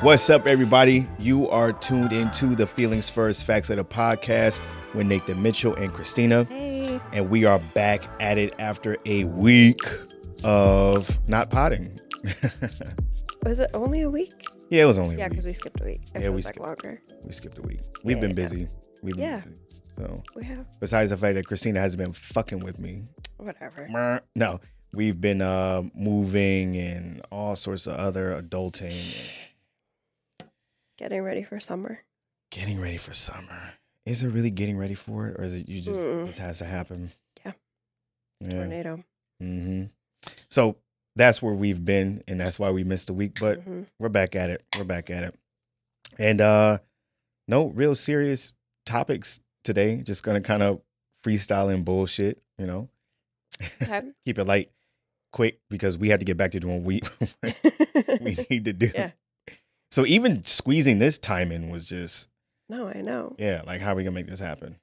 What's up, everybody? You are tuned into the Feelings First Facts of the podcast with Nathan Mitchell and Cristina. Hey. And we are back at it after a week of not potting. Was it only a week? yeah, it was only a week. Yeah, because we skipped a week. It Yeah, we like skipped. longer. We skipped a week. We've Yeah, been busy. We've been Yeah. busy. So, We have besides the fact that Cristina has been fucking with me, whatever. No, we've been uh, moving and all sorts of other adulting Getting ready for summer. getting ready for summer. Is it really getting ready for it, or is it you just Mm-mm. just has to happen? Yeah. Yeah. Tornado. hmm So that's where we've been, and that's why we missed a week. But Mhm. we're back at it. We're back at it. And uh no real serious topics today. Just gonna kind of freestyle and bullshit, you know. Okay. Keep it light, quick, because we had to get back to doing we we need to do. Yeah. So even squeezing this time in was just no, I know. yeah, like how are we gonna make this happen?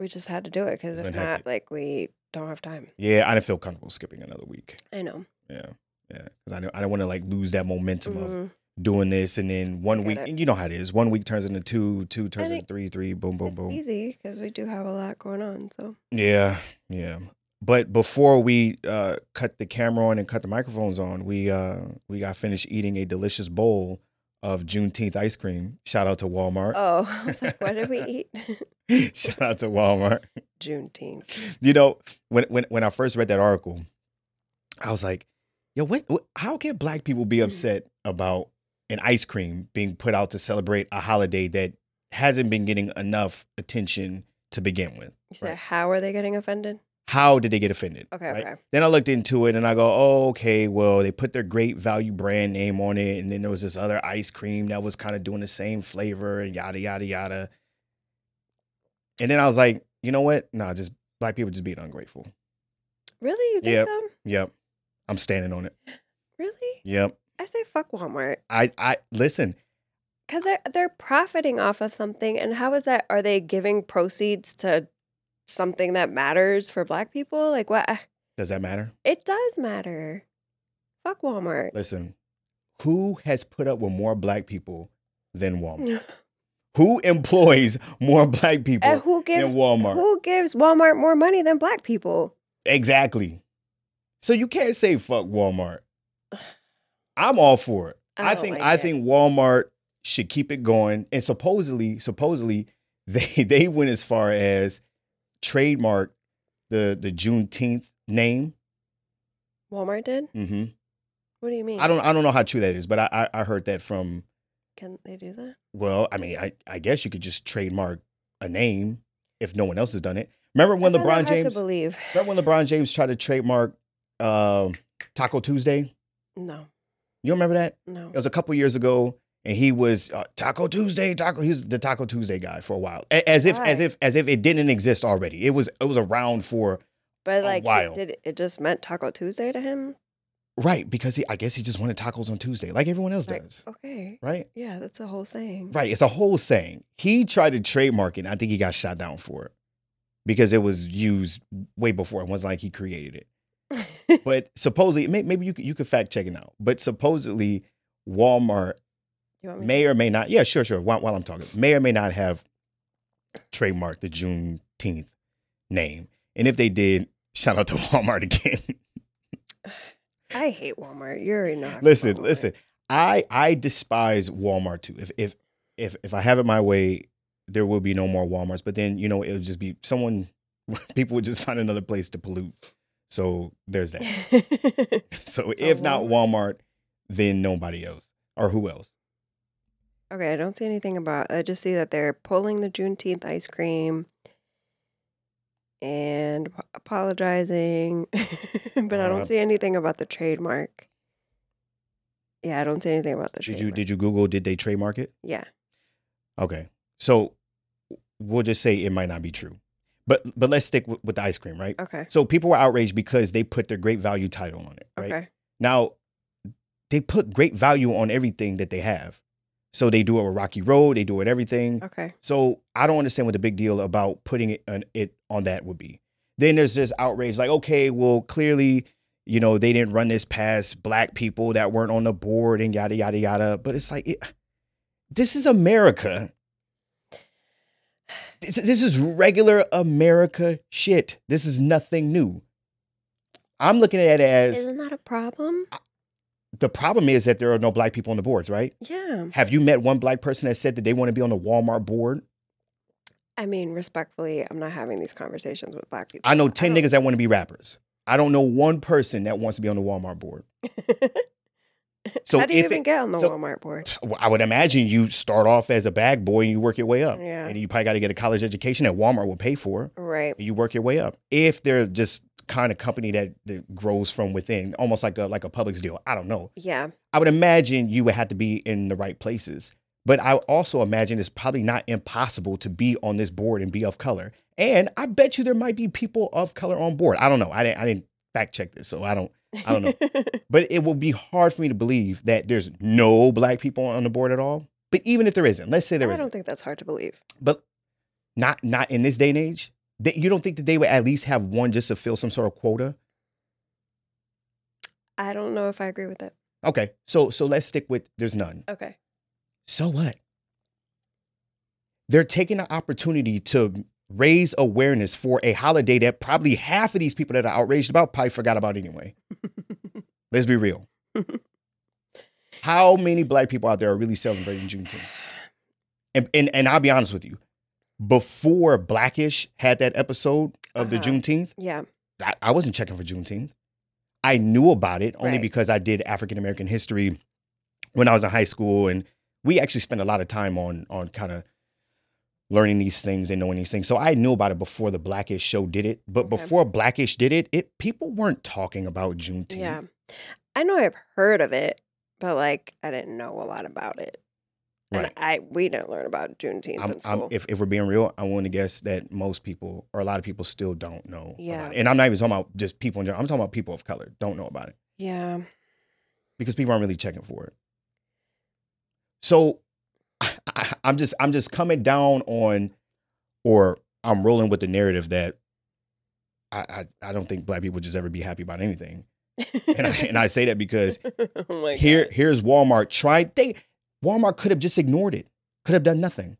We just had to do it because if not, hectic. like we don't have time. Yeah, I didn't feel comfortable skipping another week. I know. Yeah, yeah, because I don't, I don't want to like lose that momentum of Mhm. Doing this and then one week you know how it is one week turns into two two turns into three three boom boom It's boom. easy because we do have a lot going on. So. Yeah yeah. But before we uh cut the camera on and cut the microphones on we uh we got finished eating a delicious bowl of juneteenth ice cream. Shout out to walmart. Oh, I was like, what did we eat? shout out to walmart. Juneteenth. you know when when when i first read that article i was like yo what, what how can black people be upset about an ice cream being put out to celebrate a holiday that hasn't been getting enough attention to begin with said, Right. how are they getting offended? how did they get offended Okay, okay. then i looked into it and i go oh okay well they put their great value brand name on it and then there was this other ice cream that was kind of doing the same flavor and yada yada yada and then i was like you know what nah just black people just being ungrateful Really? You think Yep. so? Yep. I'm standing on it. Really? Yep. I say fuck Walmart. I I listen. Because they're they're profiting off of something, and how is that? Are they giving proceeds to something that matters for Black people? Like what? Uh does that matter? It does matter. Fuck Walmart. Listen. Who has put up with more black people than Walmart? Who employs more black people and who gives than Walmart? who gives Walmart more money than Black people? Exactly. So you can't say fuck Walmart. I'm all for it. I I, think like I it. think Walmart should keep it going. And supposedly, supposedly, they they went as far as trademark the the Juneteenth name. Walmart did. hmm What do you mean? I don't I don't know how true that is, but I I, I heard that from Can they do that? well, I mean, I, I guess you could just trademark a name if no one else has done it. Remember when LeBron James to believe. remember when LeBron James tried to trademark uh, Taco Tuesday? No, You remember that? no. It was a couple years ago, and he was uh, Taco Tuesday. Taco. He was the Taco Tuesday guy for a while, A- as if as if as if it didn't exist already. It was it was around for But like, while. did it, it just meant Taco Tuesday to him? right because he I guess he just wanted tacos on Tuesday, like everyone else Like, does, okay, right? yeah, that's a whole saying. Right. It's a whole saying. He tried to trademark it. And I think he got shot down for it because it was used way before. It wasn't like he created it. But supposedly, may- maybe you could, you could fact check it out. But supposedly, Walmart may or may not. Yeah, sure, sure. While, while I'm talking, may or may not have trademarked the Juneteenth name. And if they did, shout out to Walmart again. I hate Walmart. You're know. I hate listen, Walmart. listen. I I despise Walmart too. If if if if I have it my way, there will be no more WalMarts. But then you know it'll just be someone. People would just find another place to pollute. So there's that. So if not Walmart, then nobody else or who else? okay, I don't see anything about. I just see that they're pulling the Juneteenth ice cream and ap- apologizing, but I Uh, don't see anything about the trademark. Yeah, I don't see anything about the Did you did you Google? Did they trademark it? Yeah. Okay, so we'll just say it might not be true, but but let's stick with, with the ice cream, right? Okay. So people were outraged because they put their great value title on it, right? Okay. Now, they put great value on everything that they have. So they do it with Rocky Road, they do it with everything. Okay. So I don't understand what the big deal about putting it on, it on that would be. Then there's this outrage, like, okay, well, clearly, you know, they didn't run this past black people that weren't on the board and yada yada yada. But it's like, it, this is America. This, this is regular America shit. This is nothing new. I'm looking at it as Isn't that a problem? the problem is that there are no black people on the boards, right? Yeah. Have you met one black person that said that they want to be on the Walmart board? I mean, respectfully, I'm not having these conversations with black people. I know 10 don't- niggas that want to be rappers. I don't know one person that wants to be on the Walmart board. So How do you even it, get on the so- Walmart board? I would imagine you start off as a bag boy and you work your way up. Yeah. And you probably got to get a college education that Walmart will pay for. Right. And you work your way up. If they're just kind of company that, that grows from within, almost like a like a Publix deal. I don't know. Yeah. I would imagine you would have to be in the right places. But I also imagine it's probably not impossible to be on this board and be of color. And I bet you there might be people of color on board. I don't know. I didn't I didn't fact check this, so I don't I don't know. But it will be hard for me to believe that there's no black people on the board at all. But even if there isn't, let's say there I isn't, don't think that's hard to believe. but not not in this day and age. That you don't think that they would at least have one just to fill some sort of quota? I don't know if I agree with that. Okay, so so let's stick with there's none. Okay. So what? They're taking the opportunity to raise awareness for a holiday that probably half of these people that are outraged about probably forgot about anyway. Let's be real. How many black people out there are really celebrating Juneteenth? And, and and I'll be honest with you, before black-ish had that episode of the Uh-huh. Juneteenth, Yeah. I, I wasn't checking for Juneteenth. I knew about it only Right. because I did African American history when I was in high school, and we actually spent a lot of time on on kind of learning these things and knowing these things. So I knew about it before the black-ish show did it. But Okay. before black-ish did it, it people weren't talking about Juneteenth. Yeah. I know I've heard of it, but like I didn't know a lot about it. And Right. I we didn't learn about Juneteenth I'm, in school. I'm, if, if we're being real, I want to guess that most people or a lot of people still don't know. Yeah. And I'm not even talking about just people in general. I'm talking about people of color don't know about it. yeah. because people aren't really checking for it. So I, I'm just I'm just coming down on, or I'm rolling with the narrative that I I, I don't think black people just ever be happy about anything, and I, and I say that because oh here God. here's Walmart trying they Walmart could have just ignored it, could have done nothing,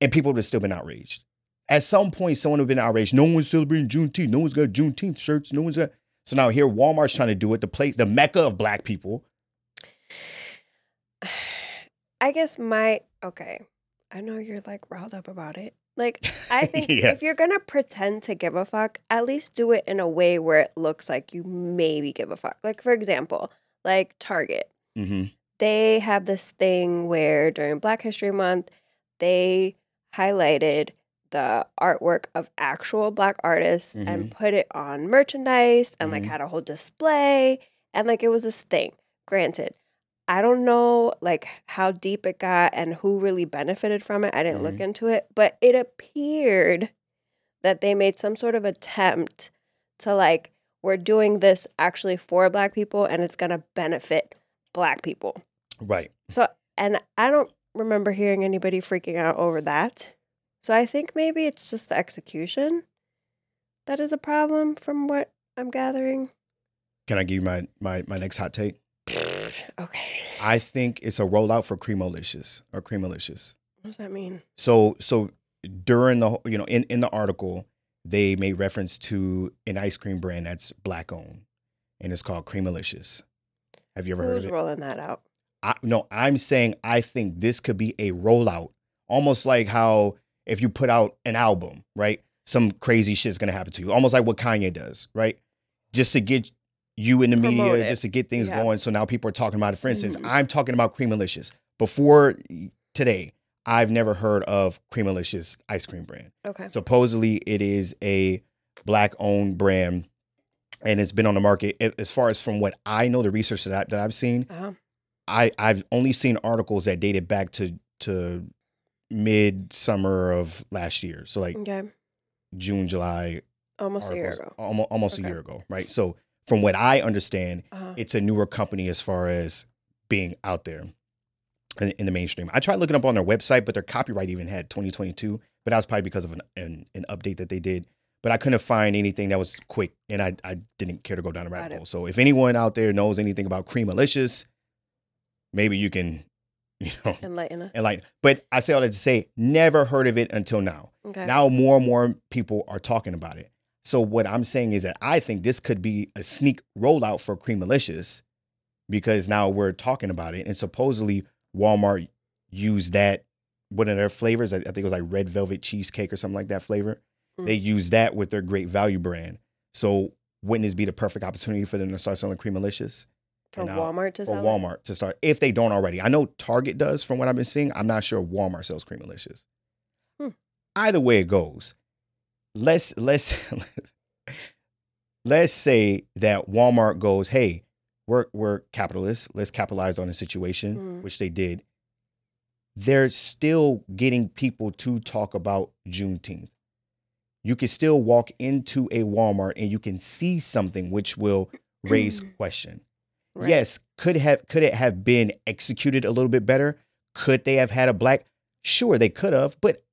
and people would have still been outraged. At some point, someone would have been outraged. No one's celebrating Juneteenth. No one's got Juneteenth shirts. No one's got. So now here, Walmart's trying to do it. The place, the mecca of black people. I guess my okay. I know you're like riled up about it. Like I think if you're gonna pretend to give a fuck, at least do it in a way where it looks like you maybe give a fuck. Like for example, like Target. Mm-hmm. they have this thing where during Black History Month, they highlighted the artwork of actual Black artists and put it on merchandise and like Mhm. had a whole display. And like it was this thing. Granted, I don't know like how deep it got and who really benefited from it. I didn't look Mhm. into it, but it appeared that they made some sort of attempt to like, we're doing this actually for Black people and it's going to benefit Black people. Right. So, and I don't remember hearing anybody freaking out over that. So I think maybe it's just the execution that is a problem from what I'm gathering. Can I give you my my my next hot take? Okay. I think it's a rollout for Creamolicious or Creamalicious. What does that mean? So so during the whole- you know in in the article they made reference to an ice cream brand that's black owned and it's called Creamalicious. Have you ever heard Who's of it? rolling that out? I, no, I'm saying I think this could be a rollout, almost like how if you put out an album, right? Some crazy shit's gonna happen to you, almost like what Kanye does, right? Just to get you in the Promote media, it. just to get things Yeah. going. So now people are talking about it. For instance, Mhm. I'm talking about Creamalicious. Before today, I've never heard of Creamalicious ice cream brand. Okay. Supposedly, it is a black owned brand, and it's been on the market. As far as from what I know, the research that, I, that I've seen, Uh-huh. I I've only seen articles that dated back to to mid summer of last year. So like Okay. June, July, Almost a year ago. almost almost a year ago, right? So from what I understand, Uh-huh. it's a newer company as far as being out there. in, in the mainstream. I tried looking up on their website, but their copyright even had 2022. But that was probably because of an, an, an update that they did. But I couldn't find anything that was quick, and I, I didn't care to go down the rabbit hole. So if anyone out there knows anything about Creamalicious, maybe you can, you know, Enlighten us. enlighten. But I say all that to say, never heard of it until now. Okay. Now more and more people are talking about it. So what I'm saying is that I think this could be a sneak rollout for cream Creamalicious because now we're talking about it, and supposedly Walmart used that one of their flavors. I think it was like red velvet cheesecake or something like that flavor. Mm. They use that with their great value brand. So wouldn't this be the perfect opportunity for them to start selling Creamalicious? for now- Walmart to or sell it? Walmart to start if they don't already. I know Target does from what I've been seeing. I'm not sure Walmart sells Creamalicious. Hmm. Either way it goes, let's let's let's say that Walmart goes, hey, we're we're capitalists. Let's capitalize on the situation, Mhm. which they did. They're still getting people to talk about Juneteenth. You can still walk into a Walmart and you can see something which will raise question. Right. Yes, could have could it have been executed a little bit better? Could they have had a black? Sure, they could have, but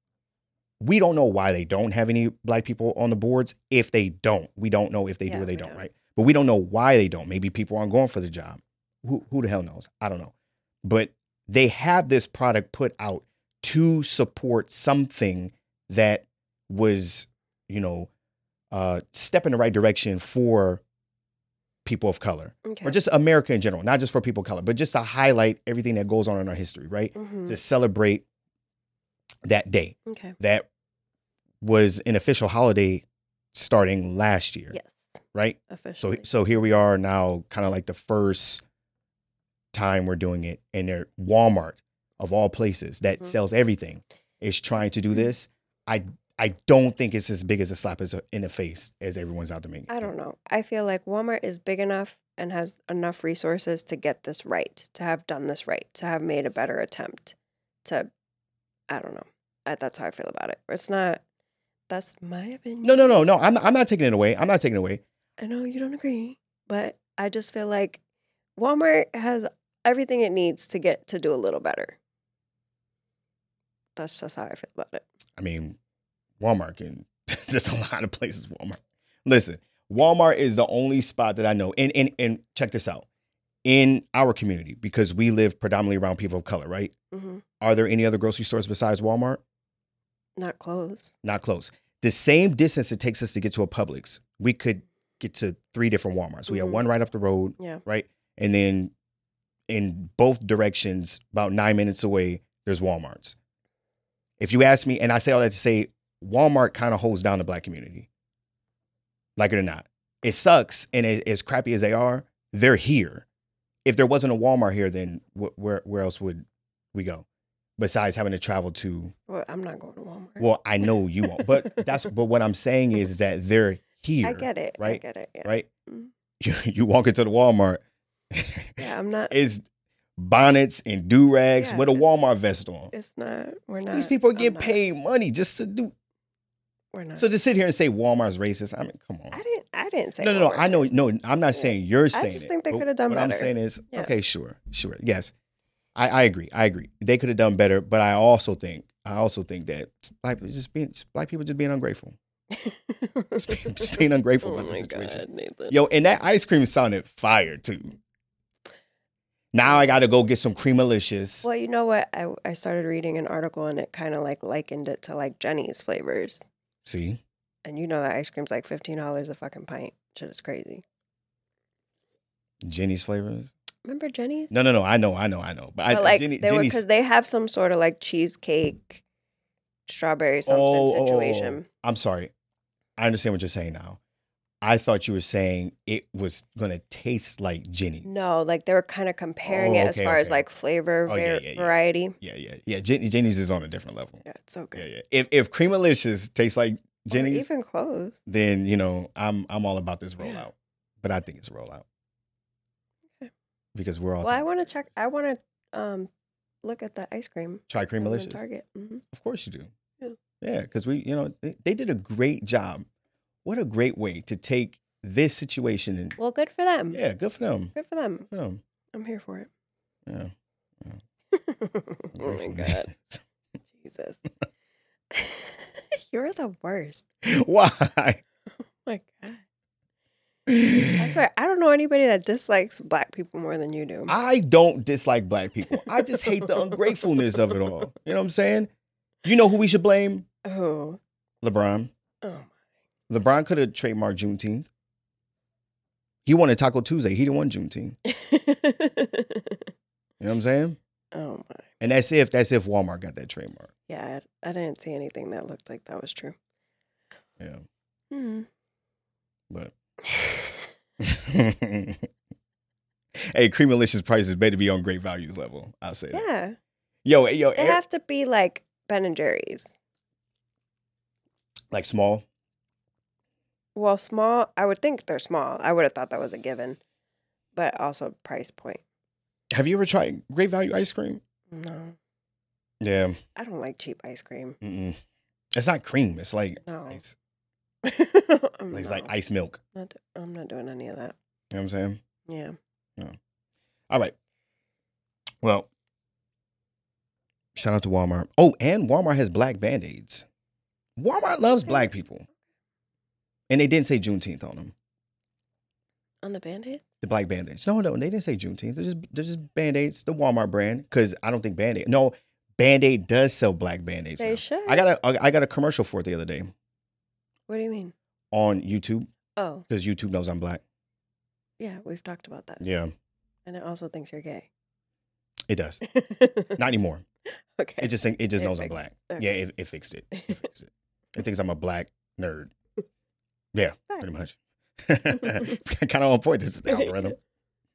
we don't know why they don't have any black people on the boards. If they don't, we don't know if they do or they don't, don't. right? But we don't know why they don't. Maybe people aren't going for the job. Who who the hell knows? I don't know. But they have this product put out to support something that was, you know, uh, step in the right direction for people of color Okay. or just America in general, not just for people of color, but just to highlight everything that goes on in our history, right? Mhm. To celebrate that day. Okay. That was an official holiday starting last year, Yes. right? So Officially. so here we are now, kind of like the first time we're doing it, and they're Walmart of all places that Mhm. sells everything is trying to do this. I I don't think it's as big as a slap as in the face as everyone's out to make. I don't know. I feel like Walmart is big enough and has enough resources to get this right, to have done this right, to have made a better attempt. To, I don't know. I, that's how I feel about it. It's not. That's my opinion. No, no, no, no. I'm I'm not taking it away. I'm not taking it away. I know you don't agree, but I just feel like Walmart has everything it needs to get to do a little better. That's just how I feel about it. I mean, Walmart can. There's a lot of places Walmart. Listen, Walmart is the only spot that I know. And and and check this out. In our community, because we live predominantly around people of color, right? hmm Are there any other grocery stores besides Walmart? Not close. Not close. The same distance it takes us to get to a Publix, we could get to three different Walmarts. We have Mhm. one right up the road, Yeah. right? And then in both directions, about nine minutes away, there's Walmarts. If you ask me, and I say all that to say, Walmart kind of holds down the black community. Like it or not. It sucks. And as, as crappy as they are, they're here. If there wasn't a Walmart here, then wh- where, where else would we go? Besides having to travel to, Well, I'm not going to Walmart. well, I know you won't, but that's, but what I'm saying is that they're here. I get it. Right. I get it. Yeah. Right? Mhm. You, you walk into the Walmart, Yeah, I'm not. Is bonnets and do rags Yeah, with a Walmart vest on. It's not. We're not. These people get paid money just to do. We're not. So to sit here and say Walmart's racist, I mean, come on. I didn't. I didn't say. No, no, no. I know. No, I'm not saying you're saying I just it, think they could have done What I'm saying is, Yeah. okay, sure, sure, yes, I, I agree. I agree. They could have done better, but I also think, I also think that black people just being black people just being ungrateful, just, just being ungrateful oh about the situation. God. Yo, and that ice cream sounded fire too. Now I got to go get some creamalicious. Well, you know what? I I started reading an article and it kind of like likened it to like Jeni's flavors, See, and you know that ice cream's like fifteen dollars a fucking pint. Shit is crazy. Jeni's flavors. Remember Jeni's? No, no, no. I know, I know, I know. But, I, like Jeni, they were Jeni's. because they have some sort of like cheesecake, strawberry something Oh, oh, oh, oh. situation. I'm sorry. I understand what you're saying now. I thought you were saying it was gonna taste like Jeni's. No, like they were kind of comparing Oh, it as okay, far as like flavor Oh, yeah, var- yeah, yeah. variety. Yeah, yeah, yeah. Jeni, Jeni's is on a different level. Yeah, it's so good. Yeah, yeah. If if Creamalicious tastes like Jeni's, even close. then you know I'm I'm all about this Yeah. rollout. But I think it's a rollout Okay. because we're all Well, I want to check. I want to um look at that ice cream. try cream the Creamalicious. Target. hmm Of course you do. Yeah. Yeah, because we you know they, they did a great job. What a great way to take this situation and Well, good for them. yeah, good for them. Good for them. Good for them. I'm here for it. Yeah. oh my god, Jesus! You're the worst. Why? Oh my god. I swear, I don't know anybody that dislikes black people more than you do. I don't dislike black people. I just hate the ungratefulness of it all. You know what I'm saying? You know who we should blame? oh, LeBron. oh my. LeBron could have trademarked Juneteenth. He wanted Taco Tuesday. He didn't want Juneteenth. You know what I'm saying? oh my. And that's if that's if Walmart got that trademark. Yeah, I, I didn't see anything that looked like that was true. Yeah. Hmm. But hey, Creamalicious prices better be on great values level. I'll say that. yeah, Yo, yo, they air- have to be like Ben and Jerry's. like small. Well, small. I would think they're small. I would have thought that was a given, but also price point. Have you ever tried great value ice cream? No, Yeah. I don't like cheap ice cream. Mm-mm. It's not cream. It's like No, ice. It's like ice milk. not, I'm not doing any of that. You know what I'm saying? Yeah. All right. Well, shout out to Walmart. Oh, and Walmart has black band aids. Walmart loves black people. And they didn't say Juneteenth on them. On the band-aid? The black band aids. No, no, they didn't say Juneteenth. They're just they're just band aids, the Walmart brand. Because I don't think band aid. No, band aid does sell black band aids. They now. should. I got a I got a commercial for it the other day What do you mean? on YouTube Oh, because YouTube knows I'm black. yeah, we've talked about that. Yeah, And it also thinks you're gay. it does. Not anymore. okay. It just it just It knows I'm black. okay. Yeah, it, it fixed it. It fixed it. It thinks I'm a black nerd. Yeah, pretty much. kind of on point. This is the algorithm.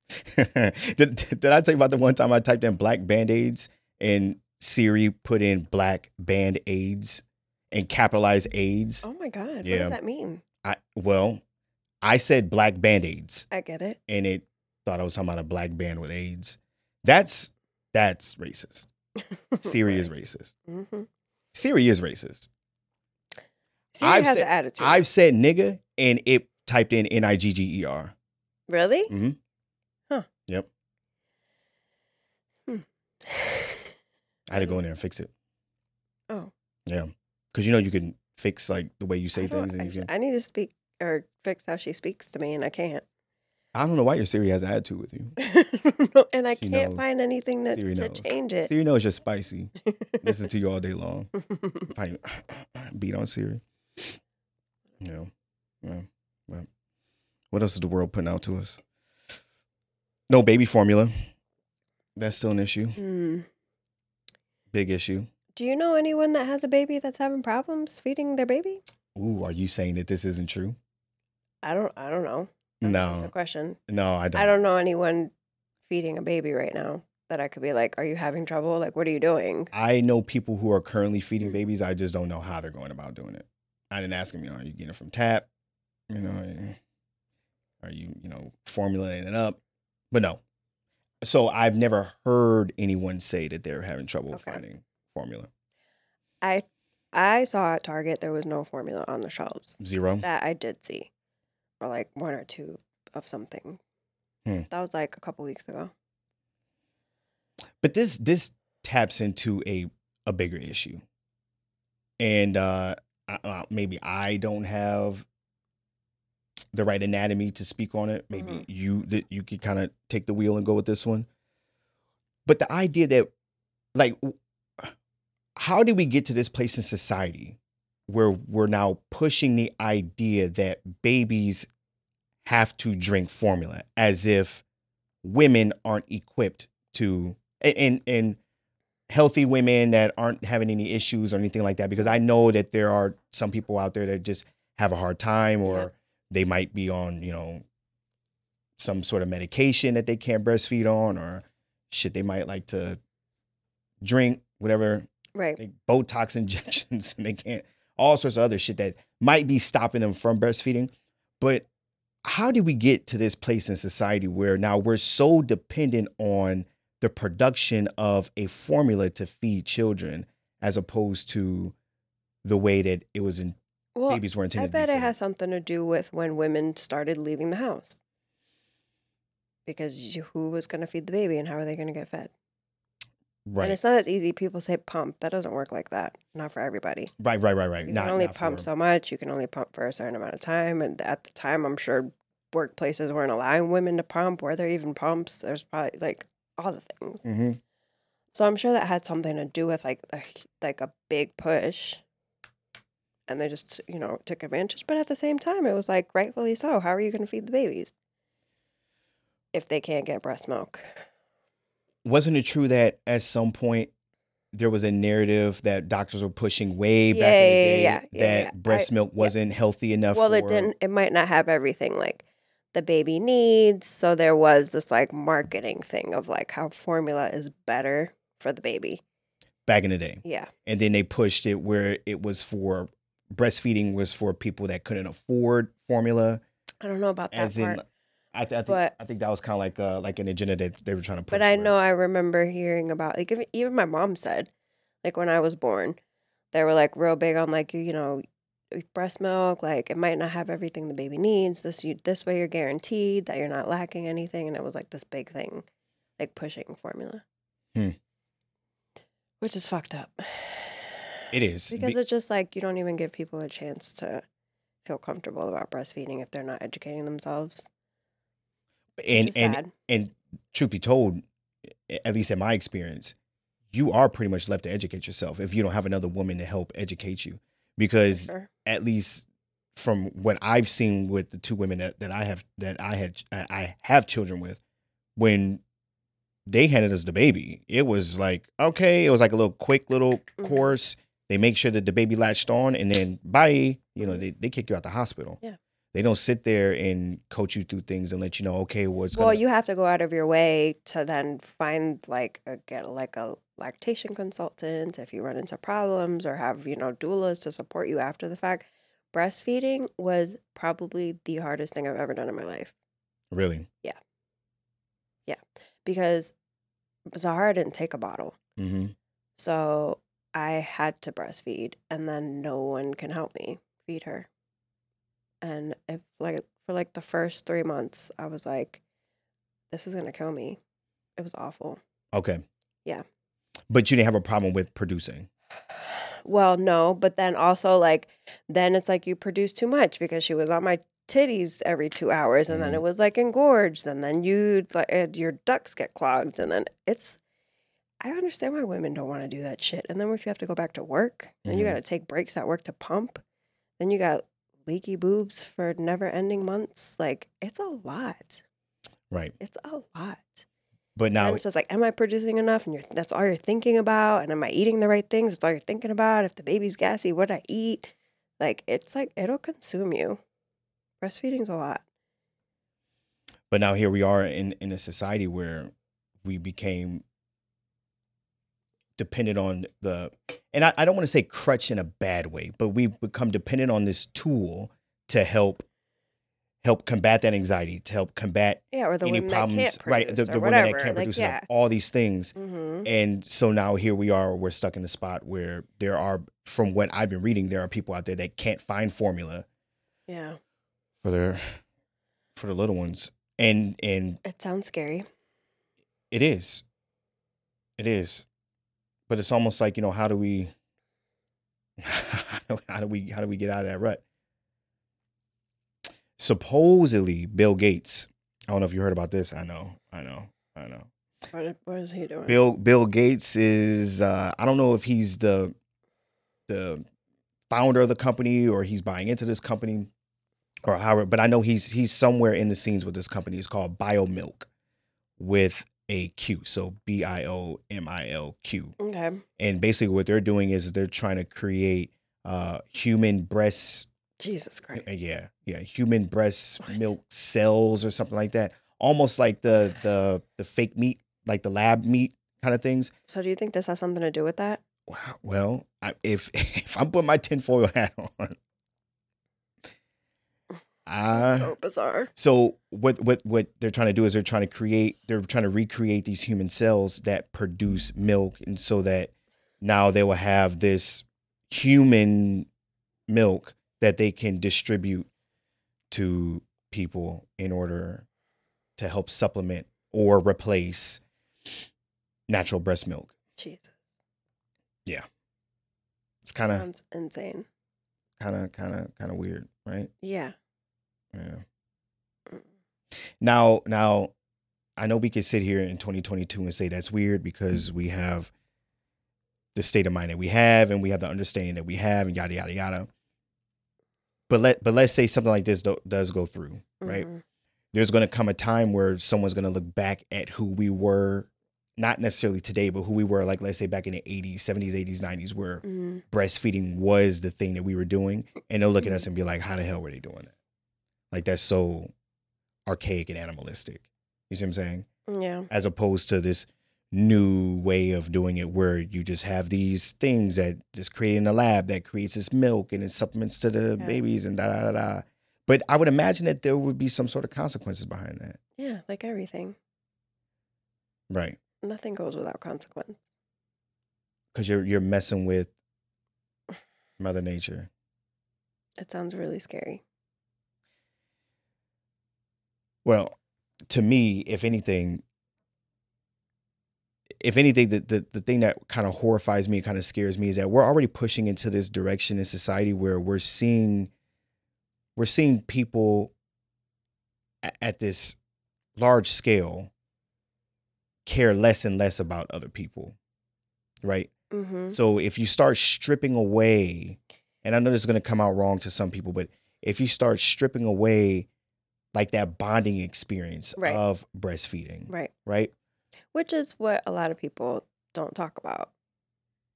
did, did I tell you about the one time I typed in black band aids and Siri put in black band aids and capitalized AIDS? Oh my god. Yeah. What does that mean? I well, I said black band aids I get it. and it thought I was talking about a black band with AIDS. That's that's racist. Siri is racist. Mm-hmm. Siri is racist. Siri I've has said- an attitude. I've said nigga and it typed in N I G G E R. really? Mm-hmm. Huh. Yep. I had to go in there and fix it. Oh. Yeah. Because you know you can fix like the way you say things and you can I need to speak or fix how she speaks to me, and I can't. I don't know why your Siri has an attitude with you. and I She can't knows. find anything that, to change it. Siri knows you're spicy. Listen to you all day long. Probably beat on Siri. Yeah. Yeah. Well, what else is the world putting out to us? No baby formula. That's still an issue. Hmm. Big issue. Do you know anyone that has a baby that's having problems feeding their baby? Ooh, are you saying that this isn't true? I don't. I don't know. That's just a No, question. no, I don't. I don't know anyone feeding a baby right now that I could be like, "Are you having trouble? Like, what are you doing?" I know people who are currently feeding babies. I just don't know how they're going about doing it. I didn't ask them, you know, are you getting it from tap? You know, eh, are you, you know, formulating it up? But no. So I've never heard anyone say that they're having trouble Okay. finding formula. I I saw at Target there was no formula on the shelves. Zero. That I did see, or like one or two of something. Hmm. That was like a couple weeks ago. But this this taps into a a bigger issue, and uh, uh, maybe I don't have the right anatomy to speak on it. Maybe Mhm. you that you could kind of take the wheel and go with this one. But the idea that, like, how did we get to this place in society where we're now pushing the idea that babies have to drink formula as if women aren't equipped to and and healthy women that aren't having any issues or anything like that because I know that there are some people out there that just have a hard time or Yeah. They might be on, you know, some sort of medication that they can't breastfeed on or shit they might like to drink whatever Right. like Botox injections and they can't all sorts of other shit that might be stopping them from breastfeeding. But how did we get to this place in society where now we're so dependent on the production of a formula to feed children as opposed to the way that it was in Well, babies were intended I bet it has something to do with when women started leaving the house. Because who was going to feed the baby and how are they going to get fed? Right. And it's not as easy. People say pump. That doesn't work like that. Not for everybody. right, right, right, right. You Not can only pump for- so much. You can only pump for a certain amount of time. And at the time, I'm sure workplaces weren't allowing women to pump. Were there even pumps? There's probably like all the things. Mhm. So I'm sure that had something to do with like a, like a big push. And they just, you know, took advantage. But at the same time, it was like rightfully so. How are you going to feed the babies if they can't get breast milk? Wasn't it true that at some point there was a narrative that doctors were pushing way back in the Yeah, yeah, day yeah, yeah, that yeah. breast milk wasn't healthy enough? well, it didn't. It might not have everything like the baby needs. So there was this like marketing thing of like how formula is better for the baby. back in the day, Yeah. and then they pushed it where it was for breastfeeding was for people that couldn't afford formula, I don't know about that as part. in. I, th- I think But- I think that was kind of like uh like an agenda that they were trying to push. But I know I remember hearing about like even, my mom said, like when I was born, they were like real big on like you you know breast milk like it might not have everything the baby needs. This you this way you're guaranteed that you're not lacking anything, and it was like this big thing, like pushing formula, Hmm. which is fucked up. It is because Be- it's just like you don't even give people a chance to feel comfortable about breastfeeding if they're not educating themselves. and and sad. and truth be told, at least in my experience, you are pretty much left to educate yourself if you don't have another woman to help educate you. Because Sure. at least from what I've seen with the two women that, that I have that I had I have children with, when they handed us the baby, it was like okay, it was like a little quick little Mhm. course. They make sure that the baby latched on, and then bye, you know, they, they kick you out the hospital. Yeah. They don't sit there and coach you through things and let you know, okay, what's Well, gonna you have to go out of your way to then find like a, get like a lactation consultant if you run into problems or have you know doulas to support you after the fact. Breastfeeding was probably the hardest thing I've ever done in my life really. Yeah. Yeah, because Zahara didn't take a bottle. Mm-hmm. So I had to breastfeed, and then no one can help me feed her. And if like for like the first three months, I was like, "This is gonna kill me." It was awful. Okay. Yeah. But you didn't have a problem with producing. Well, no, but then also like then it's like you produce too much because she was on my titties every two hours, and then Mhm. it was like engorged, and then you like your ducts get clogged, and then it's. I understand why women don't want to do that shit, and then if you have to go back to work, then you Mhm. got to take breaks at work to pump, then you got leaky boobs for never-ending months. Like it's a lot. Right. It's a lot. But And now it's just like, am I producing enough? And you're, that's all you're thinking about. And am I eating the right things? That's all you're thinking about. If the baby's gassy, what I eat. Like, it's like, it'll consume you. Breastfeeding's a lot. but now here we are in, in a society where we became dependent on the and I, I don't want to say crutch in a bad way, but we become dependent on this tool to help help combat that anxiety, to help combat Yeah, or the any problems that can't right, the, the women that can't like, produce yeah. all these things. hmm And so now here we are, we're stuck in a spot where there are, from what I've been reading, there are people out there that can't find formula Yeah. for their for the little ones. And and It sounds scary. it is. It is. But it's almost like, you know, how do we how do we how do we get out of that rut? Supposedly Bill Gates, I don't know if you heard about this. I know, I know, I know. What, what is he doing? Bill Bill Gates is uh, I don't know if he's the the founder of the company or he's buying into this company or however but I know he's he's somewhere in the scenes with this company. It's called Biomilq with a Q. So B I O M I L Q. Okay. And basically what they're doing is they're trying to create uh human breast Jesus Christ. uh, yeah, yeah, human breast What? milk cells or something like that. Almost like the the the fake meat, like the lab meat kind of things. So do you think this has something to do with that? Wow. Well, I, if if I'm putting my tinfoil hat on, uh, so bizarre. so what what what they're trying to do is they're trying to create they're trying to recreate these human cells that produce milk, and so that now they will have this human milk that they can distribute to people in order to help supplement or replace natural breast milk. Jesus. Yeah. It's kind of insane. kind of kind of kind of weird, right? Yeah. Yeah. Now, now, I know we could sit here in 2022 and say that's weird because we have the state of mind that we have and we have the understanding that we have and yada yada yada. But let but let's say something like this do, does go through, right? Mhm. There's going to come a time where someone's going to look back at who we were, not necessarily today, but who we were, like let's say back in the 80s, 70s, 80s, 90s, where Mhm. breastfeeding was the thing that we were doing, and they'll look at us and be like, "How the hell were they doing that? Like that's so archaic and animalistic." You see what I'm saying? Yeah. As opposed to this new way of doing it, where you just have these things that just create in the lab that creates this milk and it supplements to the Yeah. babies and da da da da. But I would imagine that there would be some sort of consequences behind that, Yeah. Like everything. right? Nothing goes without consequence. Because you're you're messing with Mother Nature. It sounds really scary. Well, to me, if anything, if anything, the, the, the thing that kind of horrifies me, kind of scares me, is that we're already pushing into this direction in society where we're seeing we're seeing people at this large scale care less and less about other people. Right? Mm-hmm. So if you start stripping away, and I know this is going to come out wrong to some people, but if you start stripping away like that bonding experience Right. of breastfeeding, Right. right? Which is what a lot of people don't talk about.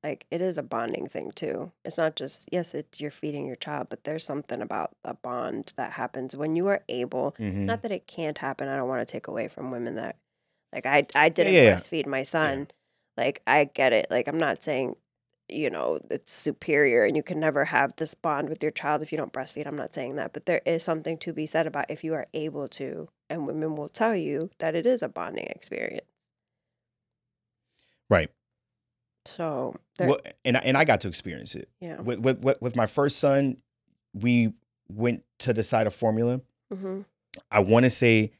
Like it is a bonding thing too. It's not just yes, it's you're feeding your child, but there's something about a bond that happens when you are able. Mhm. Not that it can't happen. I don't want to take away from women that like I I didn't yeah, yeah. breastfeed my son. Like I get it. Like I'm not saying you know it's superior and you can never have this bond with your child if you don't breastfeed. I'm not saying that, but there is something to be said about if you are able to, and women will tell you that it is a bonding experience. Right. So there, Well, and I- and I got to experience it yeah. with, with with with my first son. We went to decide a of formula. hmm I want to say,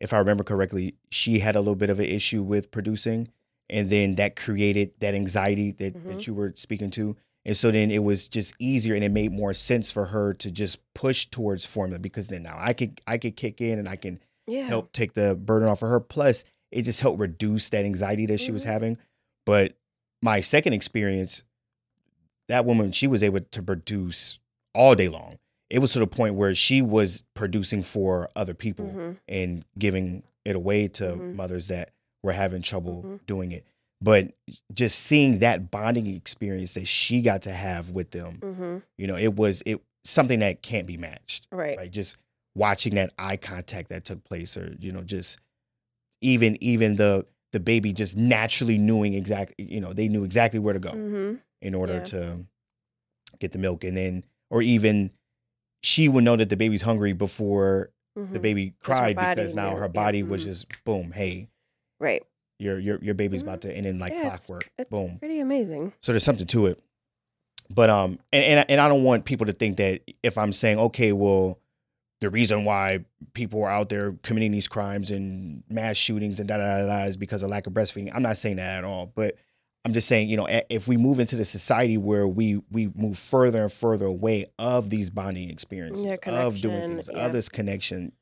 if I remember correctly, she had a little bit of an issue with producing, and then that created that anxiety that Mhm. that you were speaking to. And so then it was just easier, and it made more sense for her to just push towards formula because then now I could I could kick in and I can Yeah. help take the burden off of her. Plus, it just helped reduce that anxiety that she was Mhm. having. But my second experience, that woman, she was able to produce all day long. It was to the point where she was producing for other people hmm and giving it away to Mhm. mothers that were having trouble Mhm. doing it. But just seeing that bonding experience that she got to have with them, hmm you know, it was it something that can't be matched Right. like just watching that eye contact that took place or you know just even even the the baby just naturally knowing exactly you know they knew exactly where to go hmm in order Yeah. to get the milk and then or even she would know that the baby's hungry before the baby cried because now her yeah, body was mhm. just boom hey Right. your your your baby's about to and then like Yeah, it's- clockwork It's boom pretty amazing. so there's something to it. But um, and and and I don't want people to think that if I'm saying okay, well, the reason why people are out there committing these crimes and mass shootings and da da da da is because of lack of breastfeeding. I'm not saying that at all, but I'm just saying, you know, if we move into the society where we we move further and further away of these bonding experiences, of doing things, yeah. of this connection,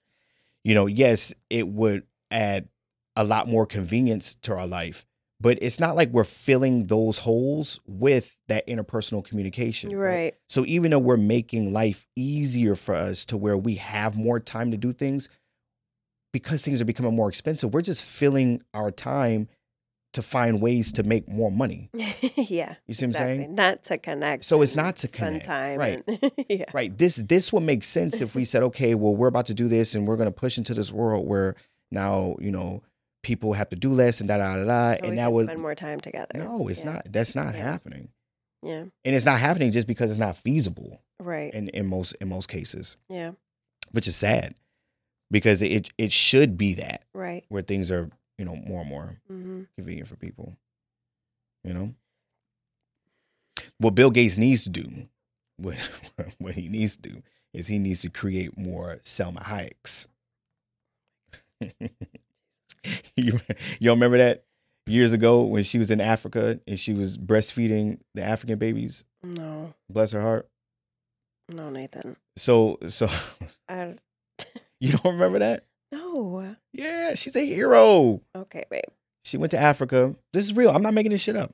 you know, yes, it would add a lot more convenience to our life, but it's not like we're filling those holes with that interpersonal communication. Right. So even though we're making life easier for us to where we have more time to do things, because things are becoming more expensive, we're just filling our time to find ways to make more money. yeah. You see what I'm saying? Not to connect. So it's not to connect, time. right. and- yeah. Right. This this would make sense if we said, okay, well, we're about to do this and we're gonna push into this world where now, you know, people have to do less and da da da da. We And that would spend more time together. no, it's Yeah. not. That's not Yeah. happening. Yeah. And it's not happening just because it's not feasible Right. in, in most in most cases, yeah. which is sad. Because it it should be that Right. where things are, you know, more and more hmm convenient for people. You know? What Bill Gates needs to do, what what he needs to do, is he needs to create more Selma Hayeks. you, you don't remember that? years ago when she was in Africa and she was breastfeeding the African babies. No, Bless her heart. no, Nathan. So so I you don't remember that? no. Yeah, she's a hero. Okay, babe. She went to Africa. This is real. I'm not making this shit up.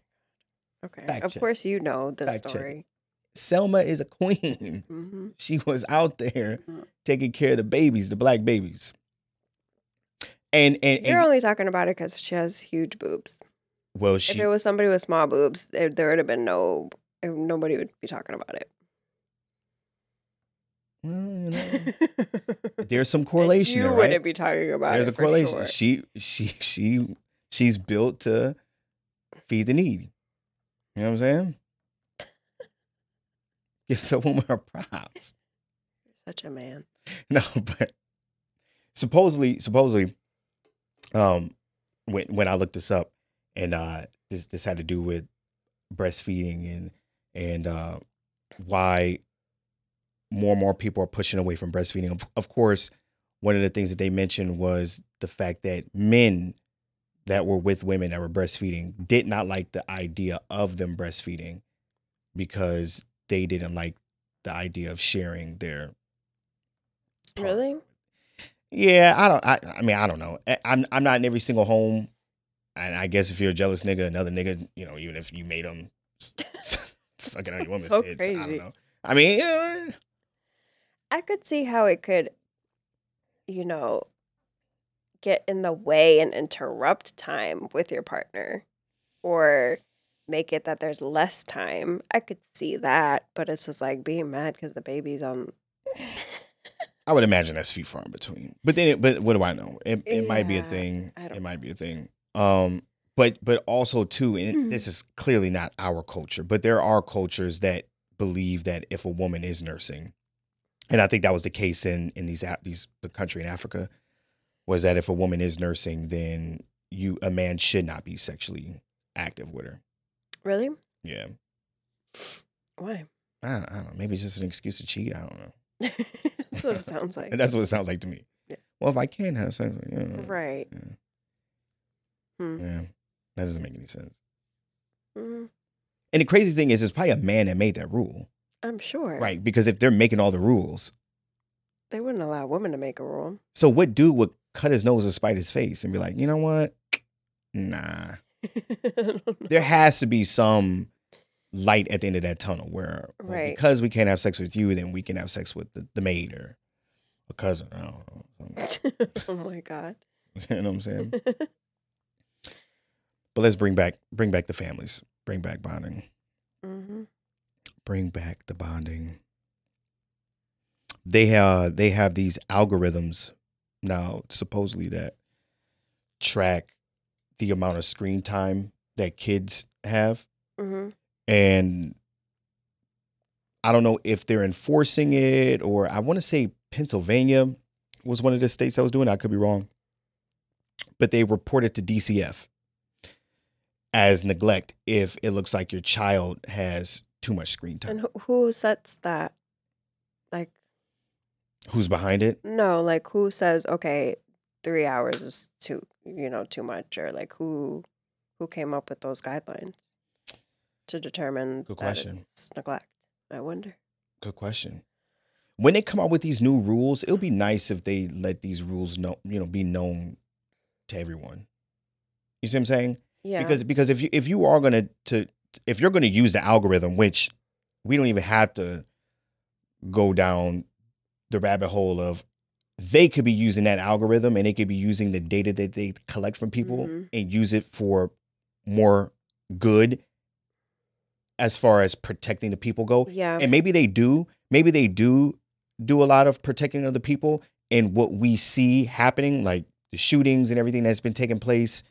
Okay. Fact of check. course, you know the Fact check. story. Selma is a queen. hmm She was out there Mm. taking care of the babies, the black babies. And and, You're only talking about it because she has huge boobs. well, if she it was somebody with small boobs, there, there would have been no. Eh, nobody would be talking about it. well, you know, there's some correlation you there, wouldn't right? be talking about There's a correlation. sure. She she she she's built to feed the needy. You know what I'm saying? Give the woman her props. Such a man. No, but supposedly, supposedly, um, when when I looked this up, and uh, this this had to do with breastfeeding and and uh, why more and more people are pushing away from breastfeeding. Of, of course, one of the things that they mentioned was the fact that men that were with women that were breastfeeding did not like the idea of them breastfeeding because they didn't like the idea of sharing their. Really? Yeah, I don't. I, I mean, I don't know. I- I'm I'm not in every single home, and I guess if you're a jealous nigga, another nigga, you know, even if you made them sucking on your woman's So tits, I don't know. I mean, yeah, I could see how it could, you know, get in the way and interrupt time with your partner or make it that there's less time. I could see that, but it's just like being mad because the baby's on. I would imagine that's few far in between. But then, it, but what do I know? It, it might be a thing. It might be a thing. Um, but but also too, and Mhm. this is clearly not our culture, but there are cultures that believe that if a woman is nursing, and I think that was the case in in these these the country in Africa, was that if a woman is nursing, then you a man should not be sexually active with her. Really? Yeah, Why? I don't, I don't know. Maybe it's just an excuse to cheat. I don't know. That's what it sounds like. And that's what it sounds like to me. Yeah. Well, if I can have sex, you know, Right. Yeah. Hmm. Yeah, that doesn't make any sense. Mhm. And the crazy thing is, it's probably a man that made that rule, I'm sure. right? Because if they're making all the rules, They wouldn't allow women to make a rule. so what dude would cut his nose to spite his face and be like, you know what? Nah. There has to be some light at the end of that tunnel where Right. because we can't have sex with you, then we can have sex with the, the maid or a cousin. I don't know. oh my god. You know what I'm saying? But let's bring back bring back the families. Bring back bonding. Mm-hmm. bring back the bonding. They have they have these algorithms now supposedly that track the amount of screen time that kids have hmm and I don't know if they're enforcing it or I want to say Pennsylvania was one of the states I was doing. I could be wrong. But they reported to DCF as neglect if it looks like your child has too much screen time. And who, who sets that? Like, Who's behind it? no, like who says okay, three hours is too, you know, too much, or like who, who came up with those guidelines to determine Good question. neglect? I wonder. Good question. When they come out with these new rules, it'll be nice if they let these rules know, you know, be known to everyone. You see what I'm saying? Yeah. Because because if you if you are gonna to if you're gonna use the algorithm, which we don't even have to go down the rabbit hole of they could be using that algorithm and they could be using the data that they collect from people Mhm. and use it for more good as far as protecting the people go yeah. and maybe they do maybe they do do a lot of protecting of the people and what we see happening like the shootings and everything that's been taking place